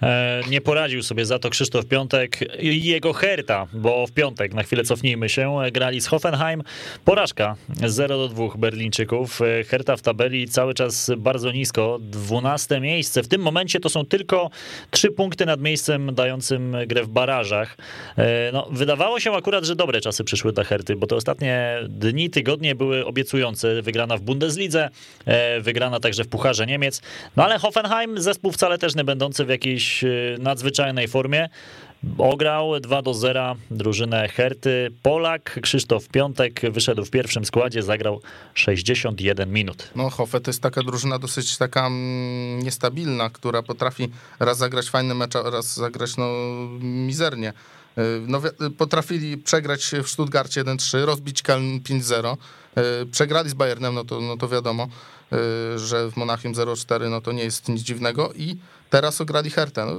E, nie poradził sobie za to Krzysztof Piątek i jego Herta, bo w piątek, na chwilę cofnijmy się, grali z Hoffenheim. Porażka 0 do 2 Berlińczyków. E, Herta w tabeli cały czas bardzo nisko, 12 miejsce. W tym momencie to są tylko 3 punkty nad miejscem dającym grę w barażach. E, no, wydawało się akurat, że dobre czasy przyszły dla Herty, bo te ostatnie dni, tygodnie były obiecujące. Wygrana w Bundeslidze, wygrana także w Pucharze Niemiec. No ale Hoffenheim, zespół wcale też nie będący w jakiejś y, nadzwyczajnej formie. Ograł 2 do 0 drużynę Herty. Polak Krzysztof Piątek wyszedł w pierwszym składzie, zagrał 61 minut. No, Hoffe to jest taka drużyna dosyć taka mm, niestabilna, która potrafi raz zagrać fajny mecz, a raz zagrać no, mizernie. Y, no, potrafili przegrać w Stuttgarcie 1-3, rozbić Köln 5-0. Y, przegrali z Bayernem, no to, no to wiadomo, że w Monachium 0-4 no to nie jest nic dziwnego i Teraz ograli Hertę. No,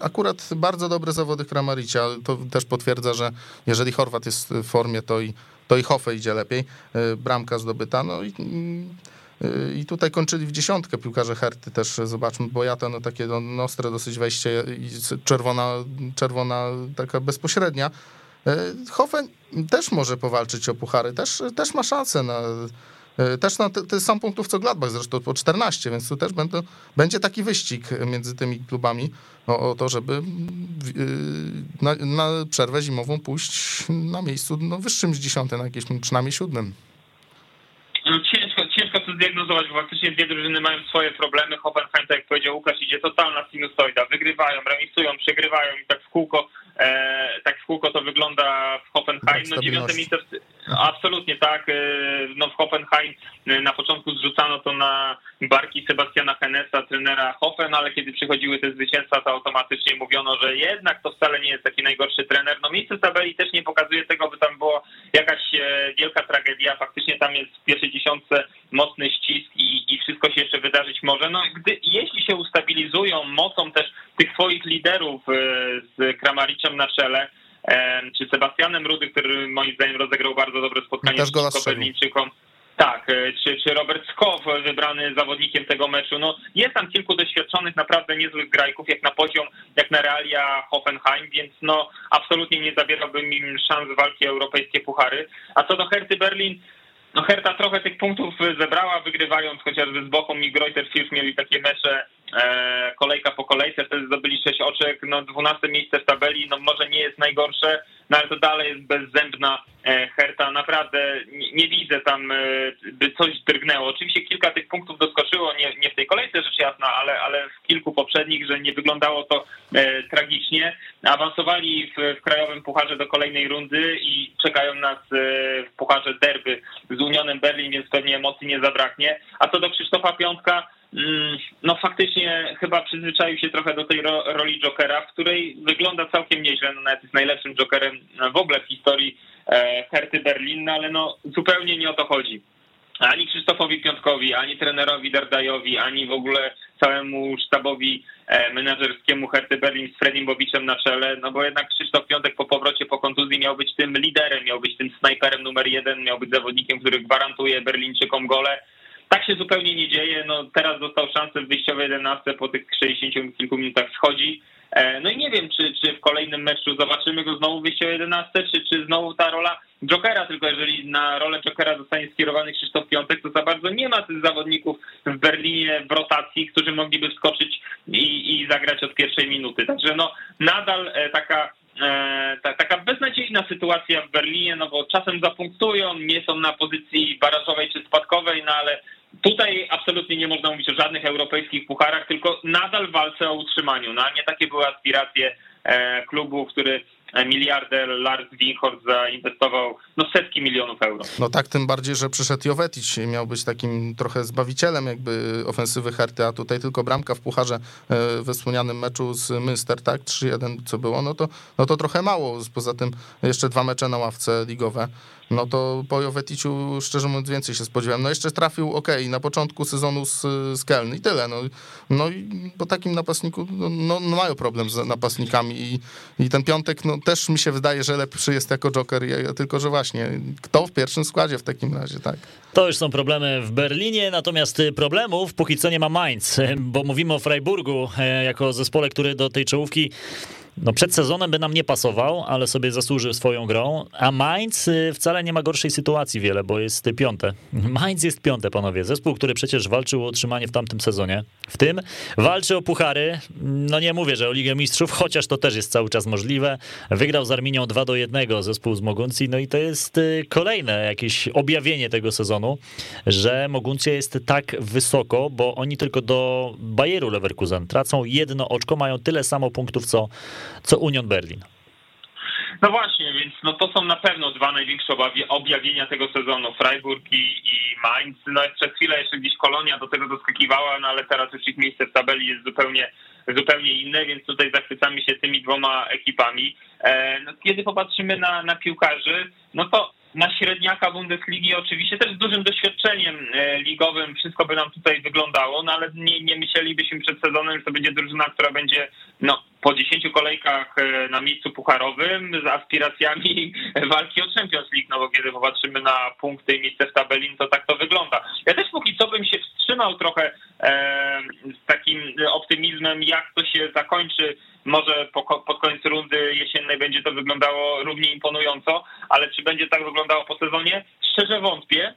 akurat bardzo dobre zawody Kramaricia. To też potwierdza, że jeżeli Chorwat jest w formie, to i, to i Hoffe idzie lepiej. Y, bramka zdobyta. No i, y, i tutaj kończyli w dziesiątkę piłkarze Herty też, zobaczmy, bo ja to no, takie no, ostre dosyć wejście czerwona, czerwona taka bezpośrednia. Y, Hoffen też może powalczyć o puchary, też, też ma szansę na też na te, te sam punktów co Gladbach, zresztą po 14, więc tu też będą, będzie taki wyścig między tymi klubami o, o to, żeby e, na, na, przerwę zimową pójść na miejscu no, wyższym niż 10, na jakimś przynajmniej siódmym. No, ciężko, ciężko to zdiagnozować, bo faktycznie dwie drużyny mają swoje problemy. Hoffenheim, tak jak powiedział Łukasz, idzie totalna sinusoida. Wygrywają, remisują, przegrywają i tak w kółko, e, tak w kółko to wygląda w Hoffenheim. No dziewiąte miejsce w, Absolutnie tak. E, no w Hoffenheim e, na początku zrzucano to na barki Sebastiana Hennesa, trenera Hoffen, ale kiedy przychodziły te zwycięstwa, to automatycznie mówiono, że jednak to wcale nie jest taki najgorszy trener. No miejsce tabeli też nie pokazuje tego, by tam była jakaś e, wielka tragedia. Faktycznie tam jest w pierwszej dziesiątce mocny ścisk i, i wszystko się jeszcze wydarzyć może. No gdy, jeśli się ustabilizują mocą też tych swoich liderów z Kramariczem na czele, czy Sebastianem Rudy, który moim zdaniem rozegrał bardzo dobre spotkanie z Berlińczykom. Tak, e, czy, czy Robert Skow, wybrany zawodnikiem tego meczu. No, jest tam kilku doświadczonych, naprawdę niezłych grajków, jak na poziom, jak na realia Hoffenheim, więc no absolutnie nie zabierałbym im szans walki o europejskie puchary. A co do Herty Berlin, no Herta trochę tych punktów zebrała, wygrywając chociażby z Bochum i Greuther Fürth mieli takie mecze e, kolejka po kolejce, wtedy zdobyli sześć oczek, no 12 miejsce w tabeli, no może nie jest najgorsze, no ale to dalej jest bezzębna e, Herta, naprawdę nie, nie widzę tam, e, by coś drgnęło. Oczywiście kilka tych punktów doskoczyło, nie, nie w tej kolejce rzecz jasna, ale, ale w kilku poprzednich, że nie wyglądało to e, tragicznie. Awansowali w, w Krajowym Pucharze do kolejnej rundy i czekają nas e, w Pucharze derby z Unionem Berlin, więc pewnie emocji nie zabraknie. A co do Krzysztofa Piątka, no faktycznie chyba przyzwyczaił się trochę do tej ro, roli Jokera, w której wygląda całkiem nieźle, no nawet jest najlepszym Jokerem w ogóle w historii e, Herty Berlin, no ale no zupełnie nie o to chodzi. Ani Krzysztofowi Piątkowi, ani trenerowi Dardajowi, ani w ogóle całemu sztabowi e, menedżerskiemu Herty Berlin z Fredim Bobiczem na czele, no bo jednak Krzysztof Piątek po powrocie po kontuzji miał być tym liderem, miał być tym snajperem numer jeden, miał być zawodnikiem, który gwarantuje Berlińczykom gole. Tak się zupełnie nie dzieje. No, teraz dostał szansę w wyjściowej 11 po tych 60 kilku minutach schodzi. E, no i nie wiem, czy, czy w kolejnym meczu zobaczymy go znowu w wyjściowej 11, czy, czy znowu ta rola Jokera, tylko jeżeli na rolę Jokera zostanie skierowany Krzysztof Piątek, to za bardzo nie ma tych zawodników w Berlinie w rotacji, którzy mogliby wskoczyć i, i zagrać od pierwszej minuty. Także no nadal e, taka e, ta, taka beznadziejna sytuacja w Berlinie, no bo czasem zapunktują, nie są na pozycji barażowej czy spadkowej, no ale Tutaj absolutnie nie można mówić o żadnych europejskich pucharach, tylko nadal walce o utrzymaniu. No, a nie takie były aspiracje e, klubu, który miliarder Lars Winchorst zainwestował no, setki milionów euro. No tak, tym bardziej, że przyszedł Jovetic, miał być takim trochę zbawicielem jakby ofensywy Herty, a tutaj tylko bramka w pucharze e, we wspomnianym meczu z Münster, tak, 3-1 co było, no to, no to trochę mało, poza tym jeszcze dwa mecze na ławce ligowe no to po Joveticiu szczerze mówiąc więcej się spodziewałem. No jeszcze trafił, ok, na początku sezonu z, z i tyle. No, no i po takim napastniku no, no, no mają problem z napastnikami i, i ten piątek no, też mi się wydaje, że lepszy jest jako Joker, tylko że właśnie kto w pierwszym składzie w takim razie, tak. To już są problemy w Berlinie, natomiast y, problemów póki co nie ma Mainz, bo mówimy o Freiburgu e, jako zespole, który do tej czołówki no przed sezonem by nam nie pasował, ale sobie zasłużył swoją grą, a Mainz y, wcale nie ma gorszej sytuacji wiele, bo jest piąte. Mainz jest piąte, panowie. Zespół, który przecież walczył o utrzymanie w tamtym sezonie. W tym walczy o puchary. No nie mówię, że o Ligę Mistrzów, chociaż to też jest cały czas możliwe. Wygrał z Arminią 2 do 1 zespół z Moguncji, no i to jest y, kolejne jakieś objawienie tego sezonu, że Moguncja jest tak wysoko, bo oni tylko do Bayeru Leverkusen tracą jedno oczko, mają tyle samo punktów co co Union Berlin. No właśnie, więc no to są na pewno dwa największe objawienia tego sezonu, Freiburg i, i Mainz. No przez chwilę jeszcze gdzieś Kolonia do tego doskakiwała, no ale teraz już ich miejsce w tabeli jest zupełnie, zupełnie inne, więc tutaj zachwycamy się tymi dwoma ekipami. E, no, kiedy popatrzymy na, na piłkarzy, no to na średniaka Bundesligi oczywiście też z dużym doświadczeniem e, ligowym wszystko by nam tutaj wyglądało, no ale nie, nie myślelibyśmy przed sezonem, że to będzie drużyna, która będzie no, po 10 kolejkach e, na miejscu pucharowym z aspiracjami walki o Champions League, no bo kiedy popatrzymy na punkty i miejsce w tabeli, no to tak to wygląda. Ja też póki co bym się wstrzymał trochę z takim optymizmem, jak to się zakończy może po, pod koniec rundy jesiennej będzie to wyglądało równie imponująco, ale czy będzie tak wyglądało po sezonie? Szczerze wątpię.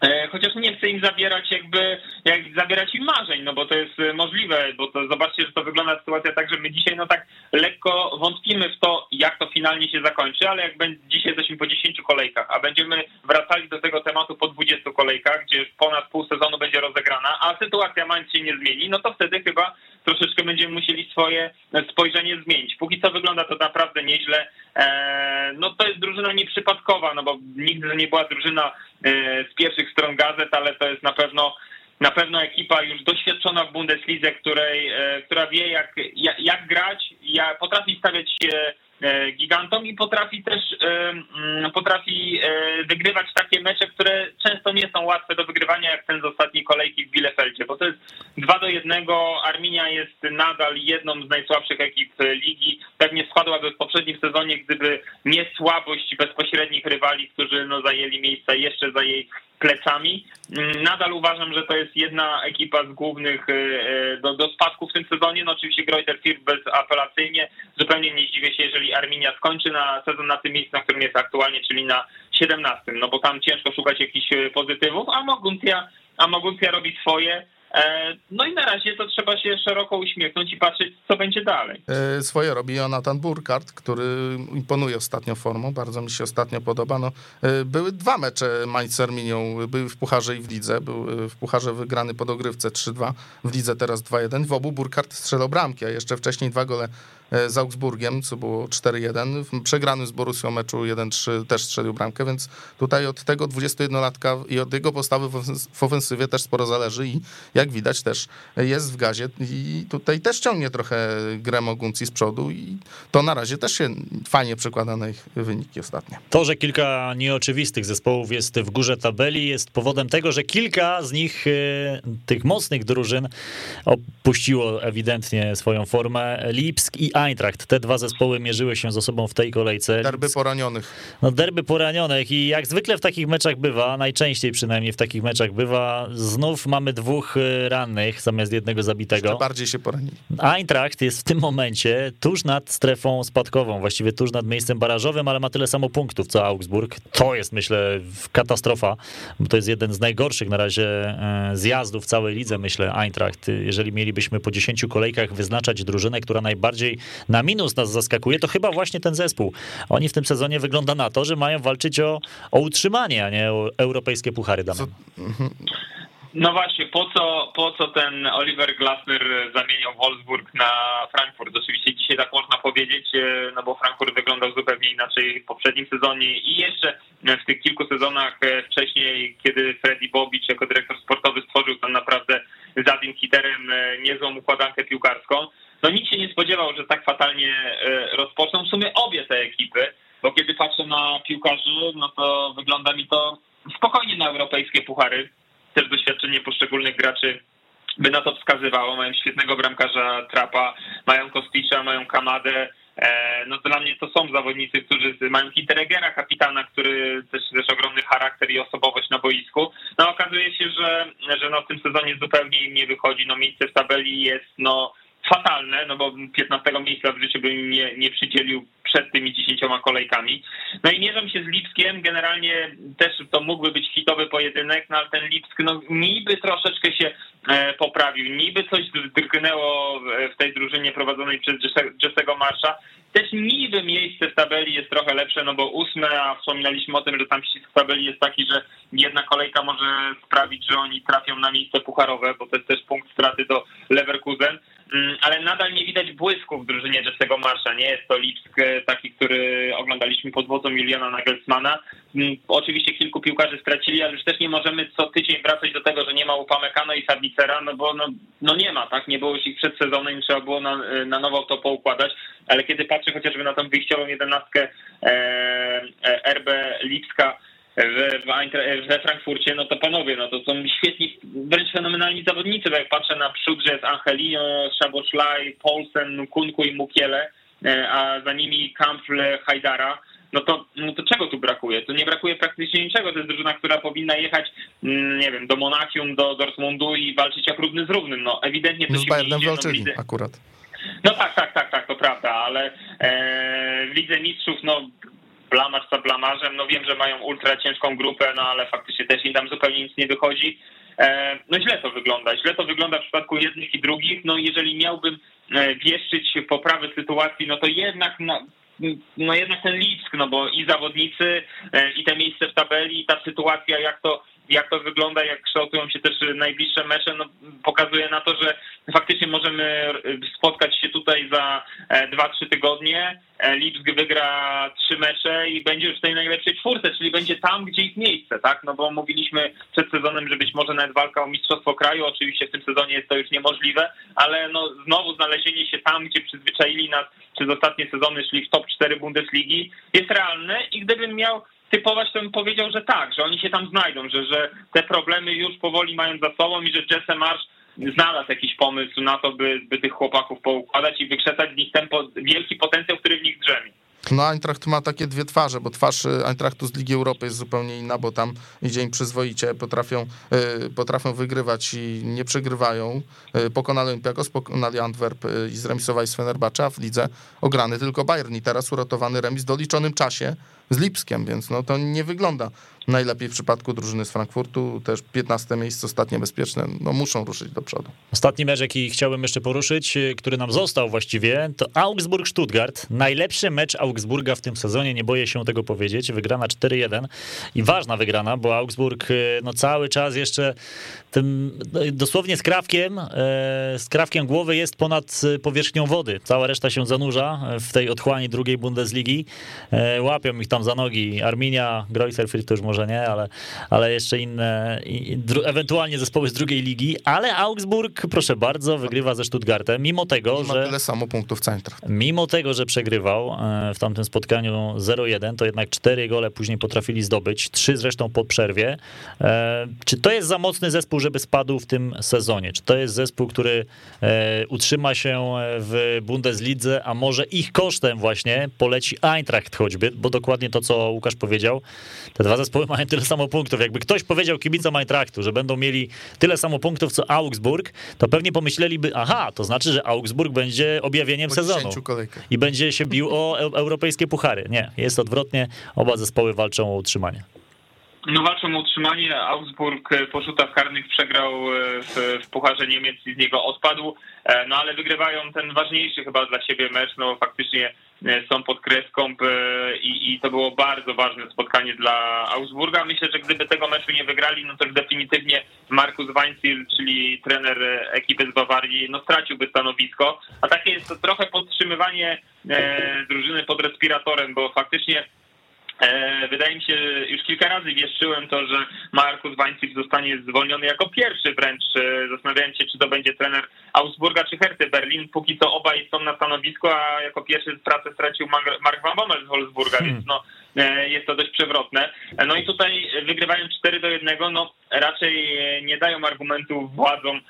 E, chociaż nie chcę im zabierać jakby, jak zabierać im marzeń, no bo to jest e, możliwe, bo to zobaczcie, że to wygląda sytuacja tak, że my dzisiaj no tak lekko wątpimy w to, jak to finalnie się zakończy, ale jak będzie, dzisiaj jesteśmy po 10 kolejkach, a będziemy wracali do tego tematu po 20 kolejkach, gdzie ponad pół sezonu będzie rozegrana, a sytuacja Mainz się nie zmieni, no to wtedy chyba troszeczkę będziemy musieli swoje spojrzenie zmienić. Póki co wygląda to naprawdę nieźle. E, no to jest drużyna nieprzypadkowa, no bo nigdy nie była drużyna e, z pierwszych stron gazet, ale to jest na pewno na pewno ekipa już doświadczona w Bundeslidze, której, e, która wie jak, jak, jak grać, jak, potrafi stawiać się gigantom i potrafi też e, mm, potrafi e, wygrywać takie mecze, które często nie są łatwe do wygrywania, jak ten z ostatniej kolejki w Bielefeldzie, bo to jest 2 do 1. Arminia jest nadal jedną z najsłabszych ekip ligi. Pewnie spadłaby w poprzednim sezonie, gdyby nie słabość bezpośrednich rywali, którzy no, zajęli miejsca jeszcze za jej plecami. Mm, nadal uważam, że to jest jedna ekipa z głównych do, do spadku w tym sezonie. No oczywiście Greuter Firth bezapelacyjnie. Zupełnie nie zdziwię się, jeżeli Arminia skończy na sezon na tym miejscu, na którym jest aktualnie, czyli na 17. No bo tam ciężko szukać jakichś y, pozytywów, a Moguntia, a Moguntia robi swoje. E, no i na razie to trzeba się szeroko uśmiechnąć i patrzeć, co będzie dalej. E, swoje robi Jonathan Burkhardt, który imponuje ostatnio formą, bardzo mi się ostatnio podoba. No, e, były dwa mecze Mainz Arminią, były w Pucharze i w Lidze. Był w Pucharze wygrany po dogrywce 3-2, w Lidze teraz 2-1. W obu Burkhardt strzelał bramki, a jeszcze wcześniej dwa gole z Augsburgiem, co było 4-1. W przegranym z Borussią meczu 1-3 też strzelił bramkę, więc tutaj od tego 21-latka i od jego postawy w ofensywie też sporo zależy i jak widać też jest w gazie i tutaj też ciągnie trochę grę Moguncji z przodu i to na razie też się fajnie przekłada na ich wyniki ostatnie. To, że kilka nieoczywistych zespołów jest w górze tabeli jest powodem tego, że kilka z nich, e, tych mocnych drużyn opuściło ewidentnie swoją formę. Lipsk i Eintracht. Te dwa zespoły mierzyły się ze sobą w tej kolejce. Derby poranionych. No derby poranionych i jak zwykle w takich meczach bywa, najczęściej przynajmniej w takich meczach bywa, znów mamy dwóch y, rannych zamiast jednego zabitego. Jeszcze bardziej się poranili. Eintracht jest w tym momencie tuż nad strefą spadkową, właściwie tuż nad miejscem barażowym, ale ma tyle samo punktów co Augsburg. To jest myślę katastrofa, bo to jest jeden z najgorszych na razie e, zjazdów w całej lidze, myślę, Eintracht. Jeżeli mielibyśmy po 10 kolejkach wyznaczać drużynę, która najbardziej na minus nas zaskakuje, to chyba właśnie ten zespół. Oni w tym sezonie wygląda na to, że mają walczyć o, o utrzymanie, a nie o europejskie puchary, Damian. No właśnie, po co, po co ten Oliver Glasner zamieniał Wolfsburg na Frankfurt? Oczywiście dzisiaj tak można powiedzieć, e, no bo Frankfurt wyglądał zupełnie inaczej w poprzednim sezonie i jeszcze w tych kilku sezonach e, wcześniej, kiedy Freddy Bobic jako dyrektor sportowy stworzył tam naprawdę z Adim Hiterem e, niezłą układankę piłkarską. No nikt się nie spodziewał, że tak fatalnie rozpoczną w sumie obie te ekipy, bo kiedy patrzę na piłkarzy, no to wygląda mi to spokojnie na europejskie puchary też doświadczenie poszczególnych graczy by na to wskazywało. Mają świetnego bramkarza Trapa, mają Kosticza, mają Kamadę. E, no dla mnie to są zawodnicy, którzy mają Hinteregera, kapitana, który też też ogromny charakter i osobowość na boisku. No okazuje się, że, że no w tym sezonie zupełnie im nie wychodzi. No miejsce w tabeli jest no fatalne, no bo 15 miejsca w życiu bym nie, nie przydzielił przed tymi dziesięcioma kolejkami. No i mierzą się z Lipskiem, generalnie też to mógłby być hitowy pojedynek, no ale ten Lipsk no niby troszeczkę się e, poprawił, niby coś drgnęło w tej drużynie prowadzonej przez Jesse'ego Marsza, też niby miejsce w tabeli jest trochę lepsze, no bo ósme, a wspominaliśmy o tym, że tam ścisk w tabeli jest taki, że jedna kolejka może sprawić, że oni trafią na miejsce pucharowe, bo to jest też punkt straty do Leverkusen. Mm, ale nadal nie widać błysku w drużynie Jesse'ego Marsza. Nie jest to Lipsk e, taki, który oglądaliśmy pod wodzą Juliana Nagelsmana. Mm, oczywiście kilku piłkarzy stracili, ale już też nie możemy co tydzień wracać do tego, że nie ma Upamecano i Sabicera, no bo no, no nie ma, tak? Nie było ich przed sezonem i trzeba było na, e, na nowo to poukładać, ale kiedy patrzę chociażby na tą wyjściową jedenastkę e, e, RB Lipska, we, we Frankfurcie, no to panowie, no to są świetni, wręcz fenomenalni zawodnicy, bo jak patrzę na przód, że jest Angelino, Szaboszlaj, Paulsen, Kunku i Mukiele, e, a za nimi Kampfle, Hajdara, no to, no to czego tu brakuje? Tu nie brakuje praktycznie niczego. To jest drużyna, która powinna jechać, mm, nie wiem, do Monachium, do Dortmundu i walczyć jak równy z równym. No ewidentnie to no się Bayernem walczyli no, akurat. No tak, tak, tak, tak, to prawda, ale e, w Lidze Mistrzów, no blamaż za blamażem. No wiem, że mają ultra ciężką grupę, no ale faktycznie też im tam zupełnie nic nie wychodzi. E, no źle to wygląda. Źle to wygląda w przypadku jednych i drugich. No jeżeli miałbym e, wieszczyć poprawy sytuacji, no to jednak na, no jednak ten Lipsk, no bo i zawodnicy, e, i te miejsce w tabeli, i ta sytuacja, jak to jak to wygląda, jak kształtują się też najbliższe mecze, no, pokazuje na to, że faktycznie możemy spotkać się tutaj za 2-3 e, tygodnie. E, Lipsk wygra trzy mecze i będzie już w tej najlepszej czwórce, czyli będzie tam, gdzie ich miejsce, tak? No bo mówiliśmy przed sezonem, że być może nawet walka o mistrzostwo kraju, oczywiście w tym sezonie jest to już niemożliwe, ale no znowu znalezienie się tam, gdzie przyzwyczaili nas przez ostatnie sezony, szli w top 4 Bundesligi, jest realne i gdybym miał typować, to bym powiedział, że tak, że oni się tam znajdą, że, że te problemy już powoli mają za sobą i że Jesse Marsz znalazł jakiś pomysł na to, by, by tych chłopaków poukładać i wykrzesać z nich ten po, wielki potencjał, który w nich drzemie. No Eintracht ma takie dwie twarze, bo twarz y, Eintrachtu z Ligi Europy jest zupełnie inna, bo tam idzie im przyzwoicie, potrafią, y, potrafią wygrywać i nie przegrywają. Y, pokonali Olympiakos, pokonali Antwerp i zremisowali z Fenerbahce, a w lidze ograny tylko Bayern i teraz uratowany remis w doliczonym czasie z Lipskiem, więc no to nie wygląda najlepiej w przypadku drużyny z Frankfurtu. Też 15 miejsce ostatnie bezpieczne, no muszą ruszyć do przodu. Ostatni mecz, jaki chciałbym jeszcze poruszyć, który nam został właściwie, to Augsburg-Stuttgart. Najlepszy mecz Augsburga w tym sezonie, nie boję się tego powiedzieć. Wygrana 4-1 i ważna wygrana, bo Augsburg no cały czas jeszcze tym no, dosłownie skrawkiem, skrawkiem głowy jest ponad powierzchnią wody. Cała reszta się zanurza w tej otchłani drugiej Bundesligi. Łapią ich tam za nogi Arminia, Greuther to już może nie, ale, ale jeszcze inne, ewentualnie zespoły z drugiej ligi, ale Augsburg, proszę bardzo, wygrywa ze Stuttgartem, mimo tego, że... tyle samo punktów centra. Mimo tego, że przegrywał e, w tamtym spotkaniu 0-1, to jednak cztery gole później potrafili zdobyć, trzy zresztą po przerwie. E, czy to jest za mocny zespół, żeby spadł w tym sezonie? Czy to jest zespół, który e, utrzyma się w Bundeslidze, a może ich kosztem właśnie poleci Eintracht choćby, bo dokładnie to, co Łukasz powiedział, te dwa zespoły mają tyle samo punktów. Jakby ktoś powiedział kibicom Eintrachtu, że będą mieli tyle samo punktów co Augsburg, to pewnie pomyśleliby, aha, to znaczy, że Augsburg będzie objawieniem sezonu i będzie się bił o europejskie puchary. Nie, jest odwrotnie, oba zespoły walczą o utrzymanie. No walczą o utrzymanie. Augsburg po rzutach karnych przegrał e, w, w Pucharze Niemiec i z niego odpadł. E, no ale wygrywają ten ważniejszy chyba dla siebie mecz. No faktycznie są pod kreską i, i to było bardzo ważne spotkanie dla Augsburga. Myślę, że gdyby tego meczu nie wygrali, no to definitywnie Markus Weinziel, czyli trener ekipy z Bawarii, no straciłby stanowisko. A takie jest to trochę podtrzymywanie drużyny pod respiratorem, bo faktycznie E, wydaje mi się, już kilka razy wieszczyłem to, że Markus Weinzig zostanie zwolniony jako pierwszy wręcz. E, zastanawiałem się, czy to będzie trener Augsburga czy Herty Berlin. Póki co obaj są na stanowisku, a jako pierwszy pracę stracił Mark Van Bommel z Wolfsburga, więc no, e, jest to dość przewrotne. No i tutaj wygrywają 4 do 1, no raczej nie dają argumentów władzom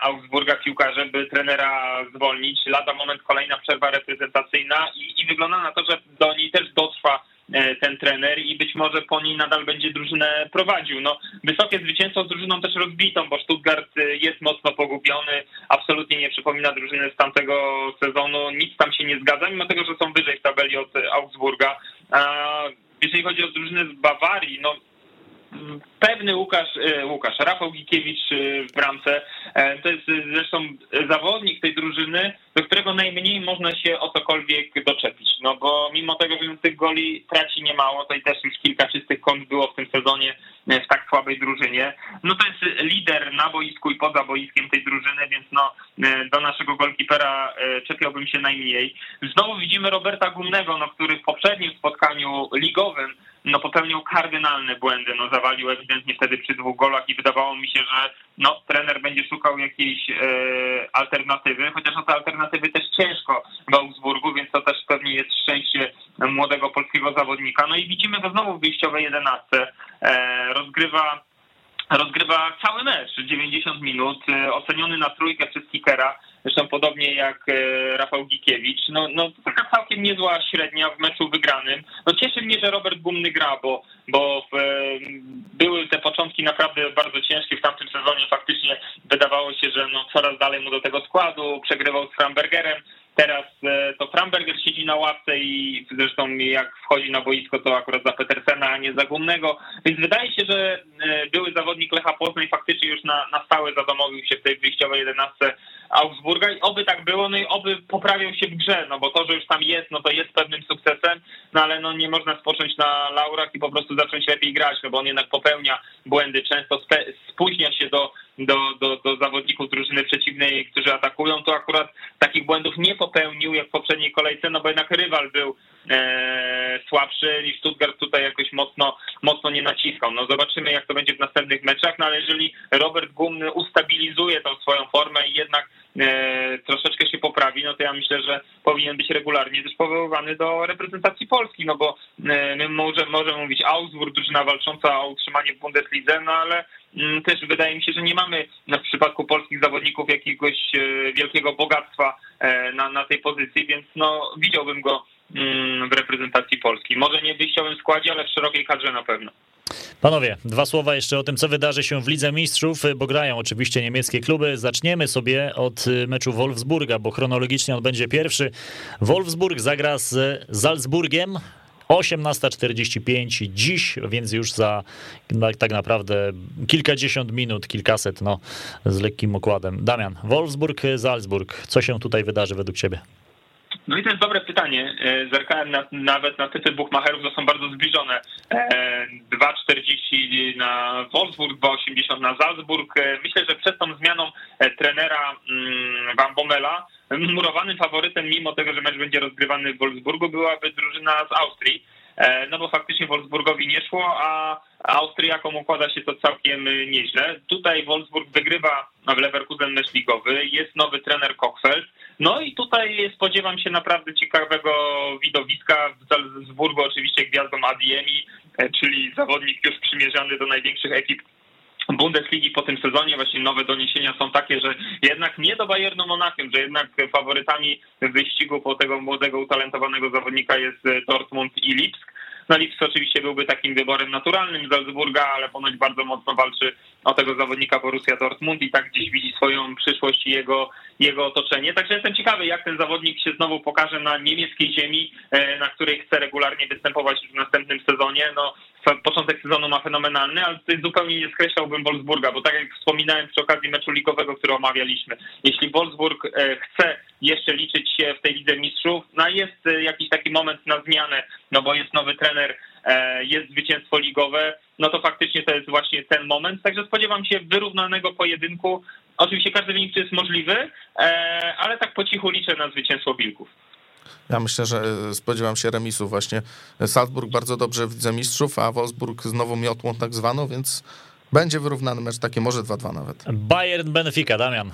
Augsburga piłkarze, by trenera zwolnić. Lada moment kolejna przerwa reprezentacyjna i, i wygląda na to, że do niej też dotrwa E, ten trener i być może po niej nadal będzie drużynę prowadził. No, wysokie zwycięstwo z drużyną też rozbitą, bo Stuttgart e, jest mocno pogubiony, absolutnie nie przypomina drużyny z tamtego sezonu, nic tam się nie zgadza, mimo tego, że są wyżej w tabeli od Augsburga. Jeżeli chodzi o drużynę z Bawarii, no pewny Łukasz, e, Łukasz, Rafał Gikiewicz e, w bramce, e, to jest zresztą zawodnik tej drużyny, do którego najmniej można się o cokolwiek doczepić, no bo mimo tego, że tych goli traci niemało, to i też już kilka czystych kąt było w tym sezonie w tak słabej drużynie, no to jest lider na boisku i poza boiskiem tej drużyny, więc no do naszego golkipera czepiałbym się najmniej. Znowu widzimy Roberta Gumnego, no, który w poprzednim spotkaniu ligowym no popełnił kardynalne błędy, no zawalił ewidentnie wtedy przy dwóch golach i wydawało mi się, że no trener będzie szukał jakiejś e, alternatywy, chociaż te alternatywy też ciężko w Augsburgu, więc to też pewnie jest szczęście młodego polskiego zawodnika. No i widzimy go znowu w wyjściowej 11. E, rozgrywa rozgrywa cały mecz, 90 minut, e, oceniony na trójkę przez kickera, zresztą podobnie jak e, Rafał Gikiewicz. No, no taka całkiem niezła średnia w meczu wygranym. No cieszy mnie, że Robert Gumny gra, bo, bo w, e, były te początki naprawdę bardzo ciężkie w tamtym sezonie. Faktycznie wydawało się, że no coraz dalej mu do tego składu, przegrywał z Frambergerem. Teraz e, to Framberger siedzi na ławce i zresztą jak wchodzi na boisko, to akurat za Petersena, a nie za Gumnego. Więc wydaje się, że były zawodnik Lecha Poznań faktycznie już na, na stałe zadomowił się w tej wyjściowej jedenastce Augsburga i oby tak było, no i oby poprawiał się w grze, no bo to, że już tam jest, no to jest pewnym sukcesem, no ale no nie można spocząć na laurach i po prostu zacząć lepiej grać, no bo on jednak popełnia błędy, często spóźnia się do, do, do, do zawodników drużyny przeciwnej, którzy atakują, to akurat takich błędów nie popełnił jak w poprzedniej kolejce, no bo jednak rywal był e, słabszy i Stuttgart tutaj jakoś mocno, mocno nie naciskał. No zobaczymy jak to będzie w następnych meczach, no ale jeżeli Robert Gumny ustabilizuje tą swoją formę i jednak troszeczkę się poprawi, no to ja myślę, że powinien być regularnie też powoływany do reprezentacji Polski, no bo e, my możemy, możemy mówić Augsburg, drużyna walcząca o utrzymanie w Bundeslidze, no ale mm, też wydaje mi się, że nie mamy w przypadku polskich zawodników jakiegoś e, wielkiego bogactwa e, na, na tej pozycji, więc no widziałbym go w reprezentacji Polski. Może nie w wyjściowym składzie, ale w szerokiej kadrze na pewno. Panowie, dwa słowa jeszcze o tym, co wydarzy się w Lidze Mistrzów, bo grają oczywiście niemieckie kluby. Zaczniemy sobie od meczu Wolfsburga, bo chronologicznie on będzie pierwszy. Wolfsburg zagra z Salzburgiem. 18.45 dziś, więc już za tak naprawdę kilkadziesiąt minut, kilkaset, no z lekkim okładem. Damian, Wolfsburg, Salzburg, co się tutaj wydarzy według ciebie? No i to jest dobre pytanie. E, zerkałem na, nawet na typy buchmacherów, to są bardzo zbliżone. 2,40 e, na Wolfsburg, 2,80 na Salzburg. E, myślę, że przez tą zmianą trenera mm, Van Bommela murowanym faworytem, mimo tego, że mecz będzie rozgrywany w Wolfsburgu, byłaby drużyna z Austrii. No bo faktycznie Wolfsburgowi nie szło, a Austriakom układa się to całkiem nieźle. Tutaj Wolfsburg wygrywa w Leverkusen mecz ligowy, jest nowy trener Kochfeld, no i tutaj spodziewam się naprawdę ciekawego widowiska. W Salzburgu oczywiście gwiazdą Adiemi, e, czyli zawodnik już przymierzany do największych ekip Bundesligi po tym sezonie właśnie nowe doniesienia są takie, że jednak nie do Bayernu Monachium, że jednak faworytami wyścigu po tego młodego, utalentowanego zawodnika jest Dortmund i Lipsk. No Lipsk oczywiście byłby takim wyborem naturalnym Salzburga, ale ponoć bardzo mocno walczy o tego zawodnika Borussia Dortmund i tak gdzieś widzi swoją przyszłość i jego, jego otoczenie. Także jestem ciekawy, jak ten zawodnik się znowu pokaże na niemieckiej ziemi, e, na której chce regularnie występować w następnym sezonie. No, początek sezonu ma fenomenalny, ale tutaj zupełnie nie skreślałbym Wolfsburga, bo tak jak wspominałem przy okazji meczu ligowego, który omawialiśmy, jeśli Wolfsburg e, chce jeszcze liczyć się w tej Lidze Mistrzów, no jest e, jakiś taki moment na zmianę, no bo jest nowy trener, e, jest zwycięstwo ligowe, no to faktycznie to jest właśnie ten moment, także spodziewam się wyrównanego pojedynku. Oczywiście każdy wynik jest możliwy, ale tak po cichu liczę na zwycięstwo Wilków. Ja myślę, że e, spodziewam się remisu właśnie. Salzburg bardzo dobrze w Lidze Mistrzów, a Wolfsburg z nową miotłą tak zwaną, więc będzie wyrównany mecz, takie może 2-2 nawet. Bayern Benfica, Damian.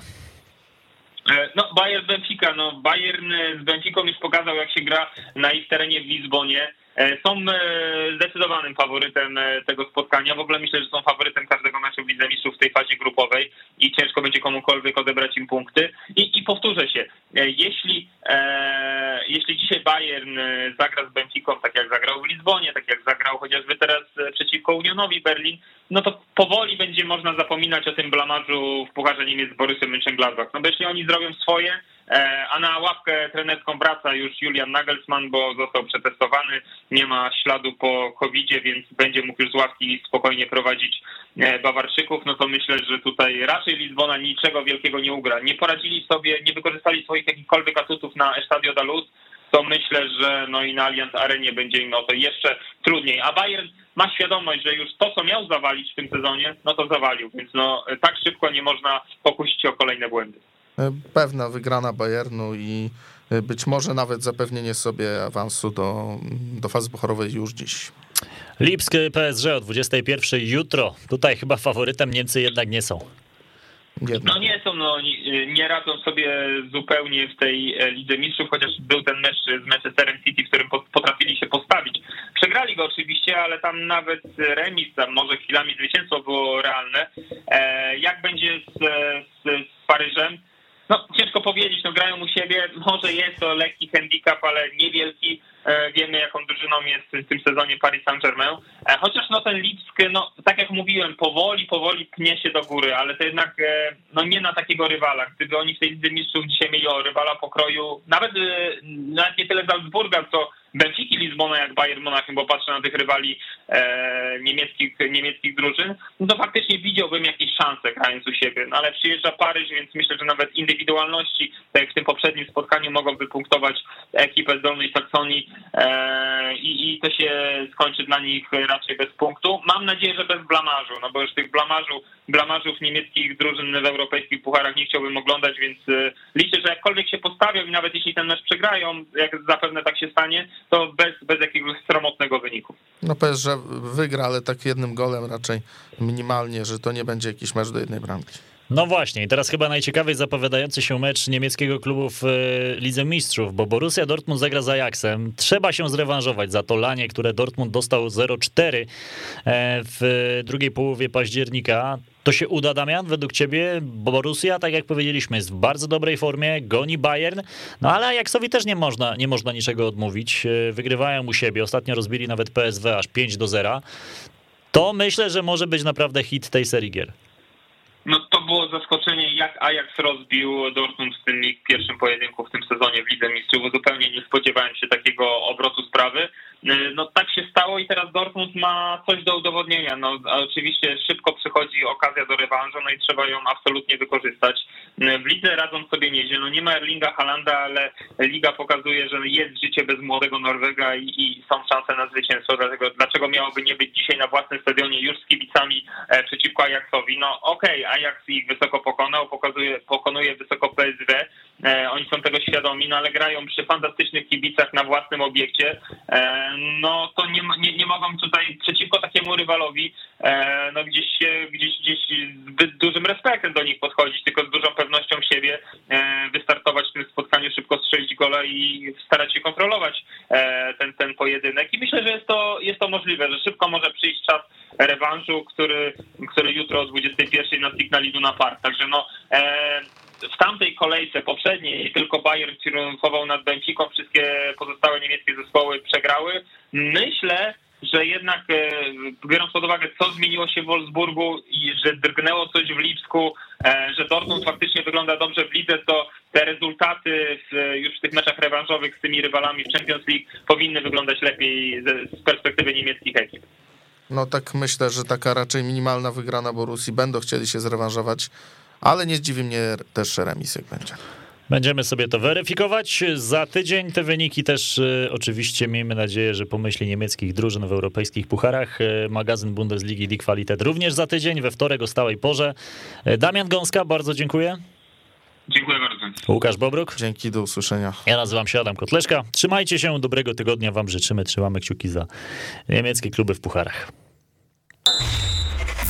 E, no, Bayern Benfica, no Bayern z Benficą już pokazał, jak się gra na ich terenie w Lizbonie. E, są e, zdecydowanym faworytem e, tego spotkania. W ogóle myślę, że są faworytem każdego meczu w Mistrzów w tej fazie grupowej i ciężko będzie komukolwiek odebrać im punkty. I, i powtórzę się, jeśli, e, jeśli dzisiaj Bayern zagra z Benficą, tak jak zagrał w Lizbonie, tak jak zagrał chociażby teraz przeciwko Unionowi Berlin, no to powoli będzie można zapominać o tym blamarzu w Pucharze Niemiec z Borusem Mönchengladbach. No bo jeśli oni zrobią swoje, a na ławkę trenerską wraca już Julian Nagelsmann, bo został przetestowany, nie ma śladu po covid więc będzie mógł już z ławki spokojnie prowadzić e, Bawarczyków, no to myślę, że tutaj raczej Lizbona niczego wielkiego nie ugra. Nie poradzili sobie, nie wykorzystali swoich jakichkolwiek atutów na Estadio da Luz, to myślę, że no i na Allianz Arenie będzie im o to jeszcze trudniej. A Bayern ma świadomość, że już to, co miał zawalić w tym sezonie, no to zawalił, więc no tak szybko nie można pokusić o kolejne błędy. E, pewna wygrana Bayernu i e, być może nawet zapewnienie sobie awansu do, do fazy pucharowej już dziś. Lipsk PSG o 21 jutro. Tutaj chyba faworytem Niemcy jednak nie są. No nie są, no nie, nie radzą sobie zupełnie w tej e, Lidze Mistrzów, chociaż był ten mecz z Manchesterem City, w którym potrafili się postawić. Przegrali go oczywiście, ale tam nawet remis, tam może chwilami zwycięstwo było realne. Jak będzie z, z, z Paryżem? No, ciężko powiedzieć, no grają u siebie, może jest to lekki handicap, ale niewielki. E, wiemy, jaką drużyną jest w tym sezonie Paris Saint-Germain. E, chociaż no ten Lipsk, no tak jak mówiłem, powoli, powoli pnie się do góry, ale to jednak e, no nie na takiego rywala. Gdyby oni w tej Lidze Mistrzów dzisiaj mieli o rywala pokroju, nawet, nawet nie tyle Salzburga, co Benfiki Lizbona jak Bayern Monachium, bo patrzę na tych rywali e, niemieckich, niemieckich drużyn, no to faktycznie widziałbym jakieś szanse grając u siebie. No ale przyjeżdża Paryż, więc myślę, że nawet indywidualności, tak jak w tym poprzednim spotkaniu mogą wypunktować ekipę z Dolnej Saksonii e, i, i to się skończy dla nich raczej bez punktu. Mam nadzieję, że bez blamarzu, no bo już tych blamarzu, blamarzów niemieckich drużyn w europejskich pucharach nie chciałbym oglądać, więc e, liczę, że jakkolwiek się postawią i nawet jeśli ten mecz przegrają, jak zapewne tak się stanie, to bez, bez jakiegoś sromotnego wyniku. No powiedz, że wygra, ale tak jednym golem raczej minimalnie, że to nie będzie jakiś mecz do jednej bramki. No właśnie, i teraz chyba najciekawiej zapowiadający się mecz niemieckiego klubu w e, Lidze Mistrzów, bo Borussia Dortmund zagra z Ajaxem. Trzeba się zrewanżować za to lanie, które Dortmund dostał 0-4 e, w drugiej połowie października. To się uda, Damian, według ciebie? Borussia, tak jak powiedzieliśmy, jest w bardzo dobrej formie, goni Bayern, no ale Ajaxowi też nie można, nie można niczego odmówić. E, wygrywają u siebie, ostatnio rozbili nawet PSW aż 5 do 0. To myślę, że może być naprawdę hit tej serii gier. No to było zaskoczenie, jak Ajax rozbił Dortmund w tym pierwszym pojedynku w tym sezonie w Lidze Mistrzów. Zupełnie nie spodziewałem się takiego obrotu sprawy. Y, no tak się stało i teraz Dortmund ma coś do udowodnienia. No oczywiście szybko przychodzi okazja do rewanżu, no i trzeba ją absolutnie wykorzystać. Y, w lidze radzą sobie nieźle. No nie ma Erlinga Halanda, ale liga pokazuje, że jest życie bez młodego Norwega i, i są szanse na zwycięstwo. Dlatego dlaczego miałoby nie być dzisiaj na własnym stadionie już z kibicami e, przeciwko Ajaxowi? No okej, okay, Ajax ich wysoko pokonał, pokazuje, pokonuje wysoko PSW. E, oni są tego świadomi, no ale grają przy fantastycznych kibicach na własnym obiekcie. E, no to nie, nie, nie mogą tutaj przeciwko takiemu rywalowi e, no gdzieś, gdzieś, gdzieś zbyt dużym respektem do nich podchodzić, tylko z dużą pewnością siebie wystartować w tym spotkaniu, szybko strzelić gola i starać się kontrolować ten, ten pojedynek. I myślę, że jest to, jest to możliwe, że szybko może przyjść czas rewanżu, który, który jutro o 21 na Signal Iduna Park. Także no w tamtej kolejce poprzedniej tylko Bayern triumfował nad Benficą, wszystkie pozostałe niemieckie zespoły przegrały. Myślę, że jednak e, biorąc pod uwagę, co zmieniło się w Wolfsburgu i że drgnęło coś w Lipsku, e, że Dortmund faktycznie wygląda dobrze w lidze, to te rezultaty w, już w tych meczach rewanżowych z tymi rywalami w Champions League powinny wyglądać lepiej z perspektywy niemieckich ekip. No tak myślę, że taka raczej minimalna wygrana Borusi. Będą chcieli się zrewanżować, ale nie zdziwi mnie też remis, jak będzie. Będziemy sobie to weryfikować. Za tydzień te wyniki też y, oczywiście miejmy nadzieję, że pomyśli niemieckich drużyn w europejskich pucharach. Y, magazyn Bundesligi Die Qualität również za tydzień, we wtorek o stałej porze. Y, Damian Gąska, bardzo dziękuję. Dziękuję bardzo. Łukasz Bobruk. Dzięki, do usłyszenia. Ja nazywam się Adam Kotleszka. Trzymajcie się, dobrego tygodnia wam życzymy. Trzymamy kciuki za niemieckie kluby w pucharach.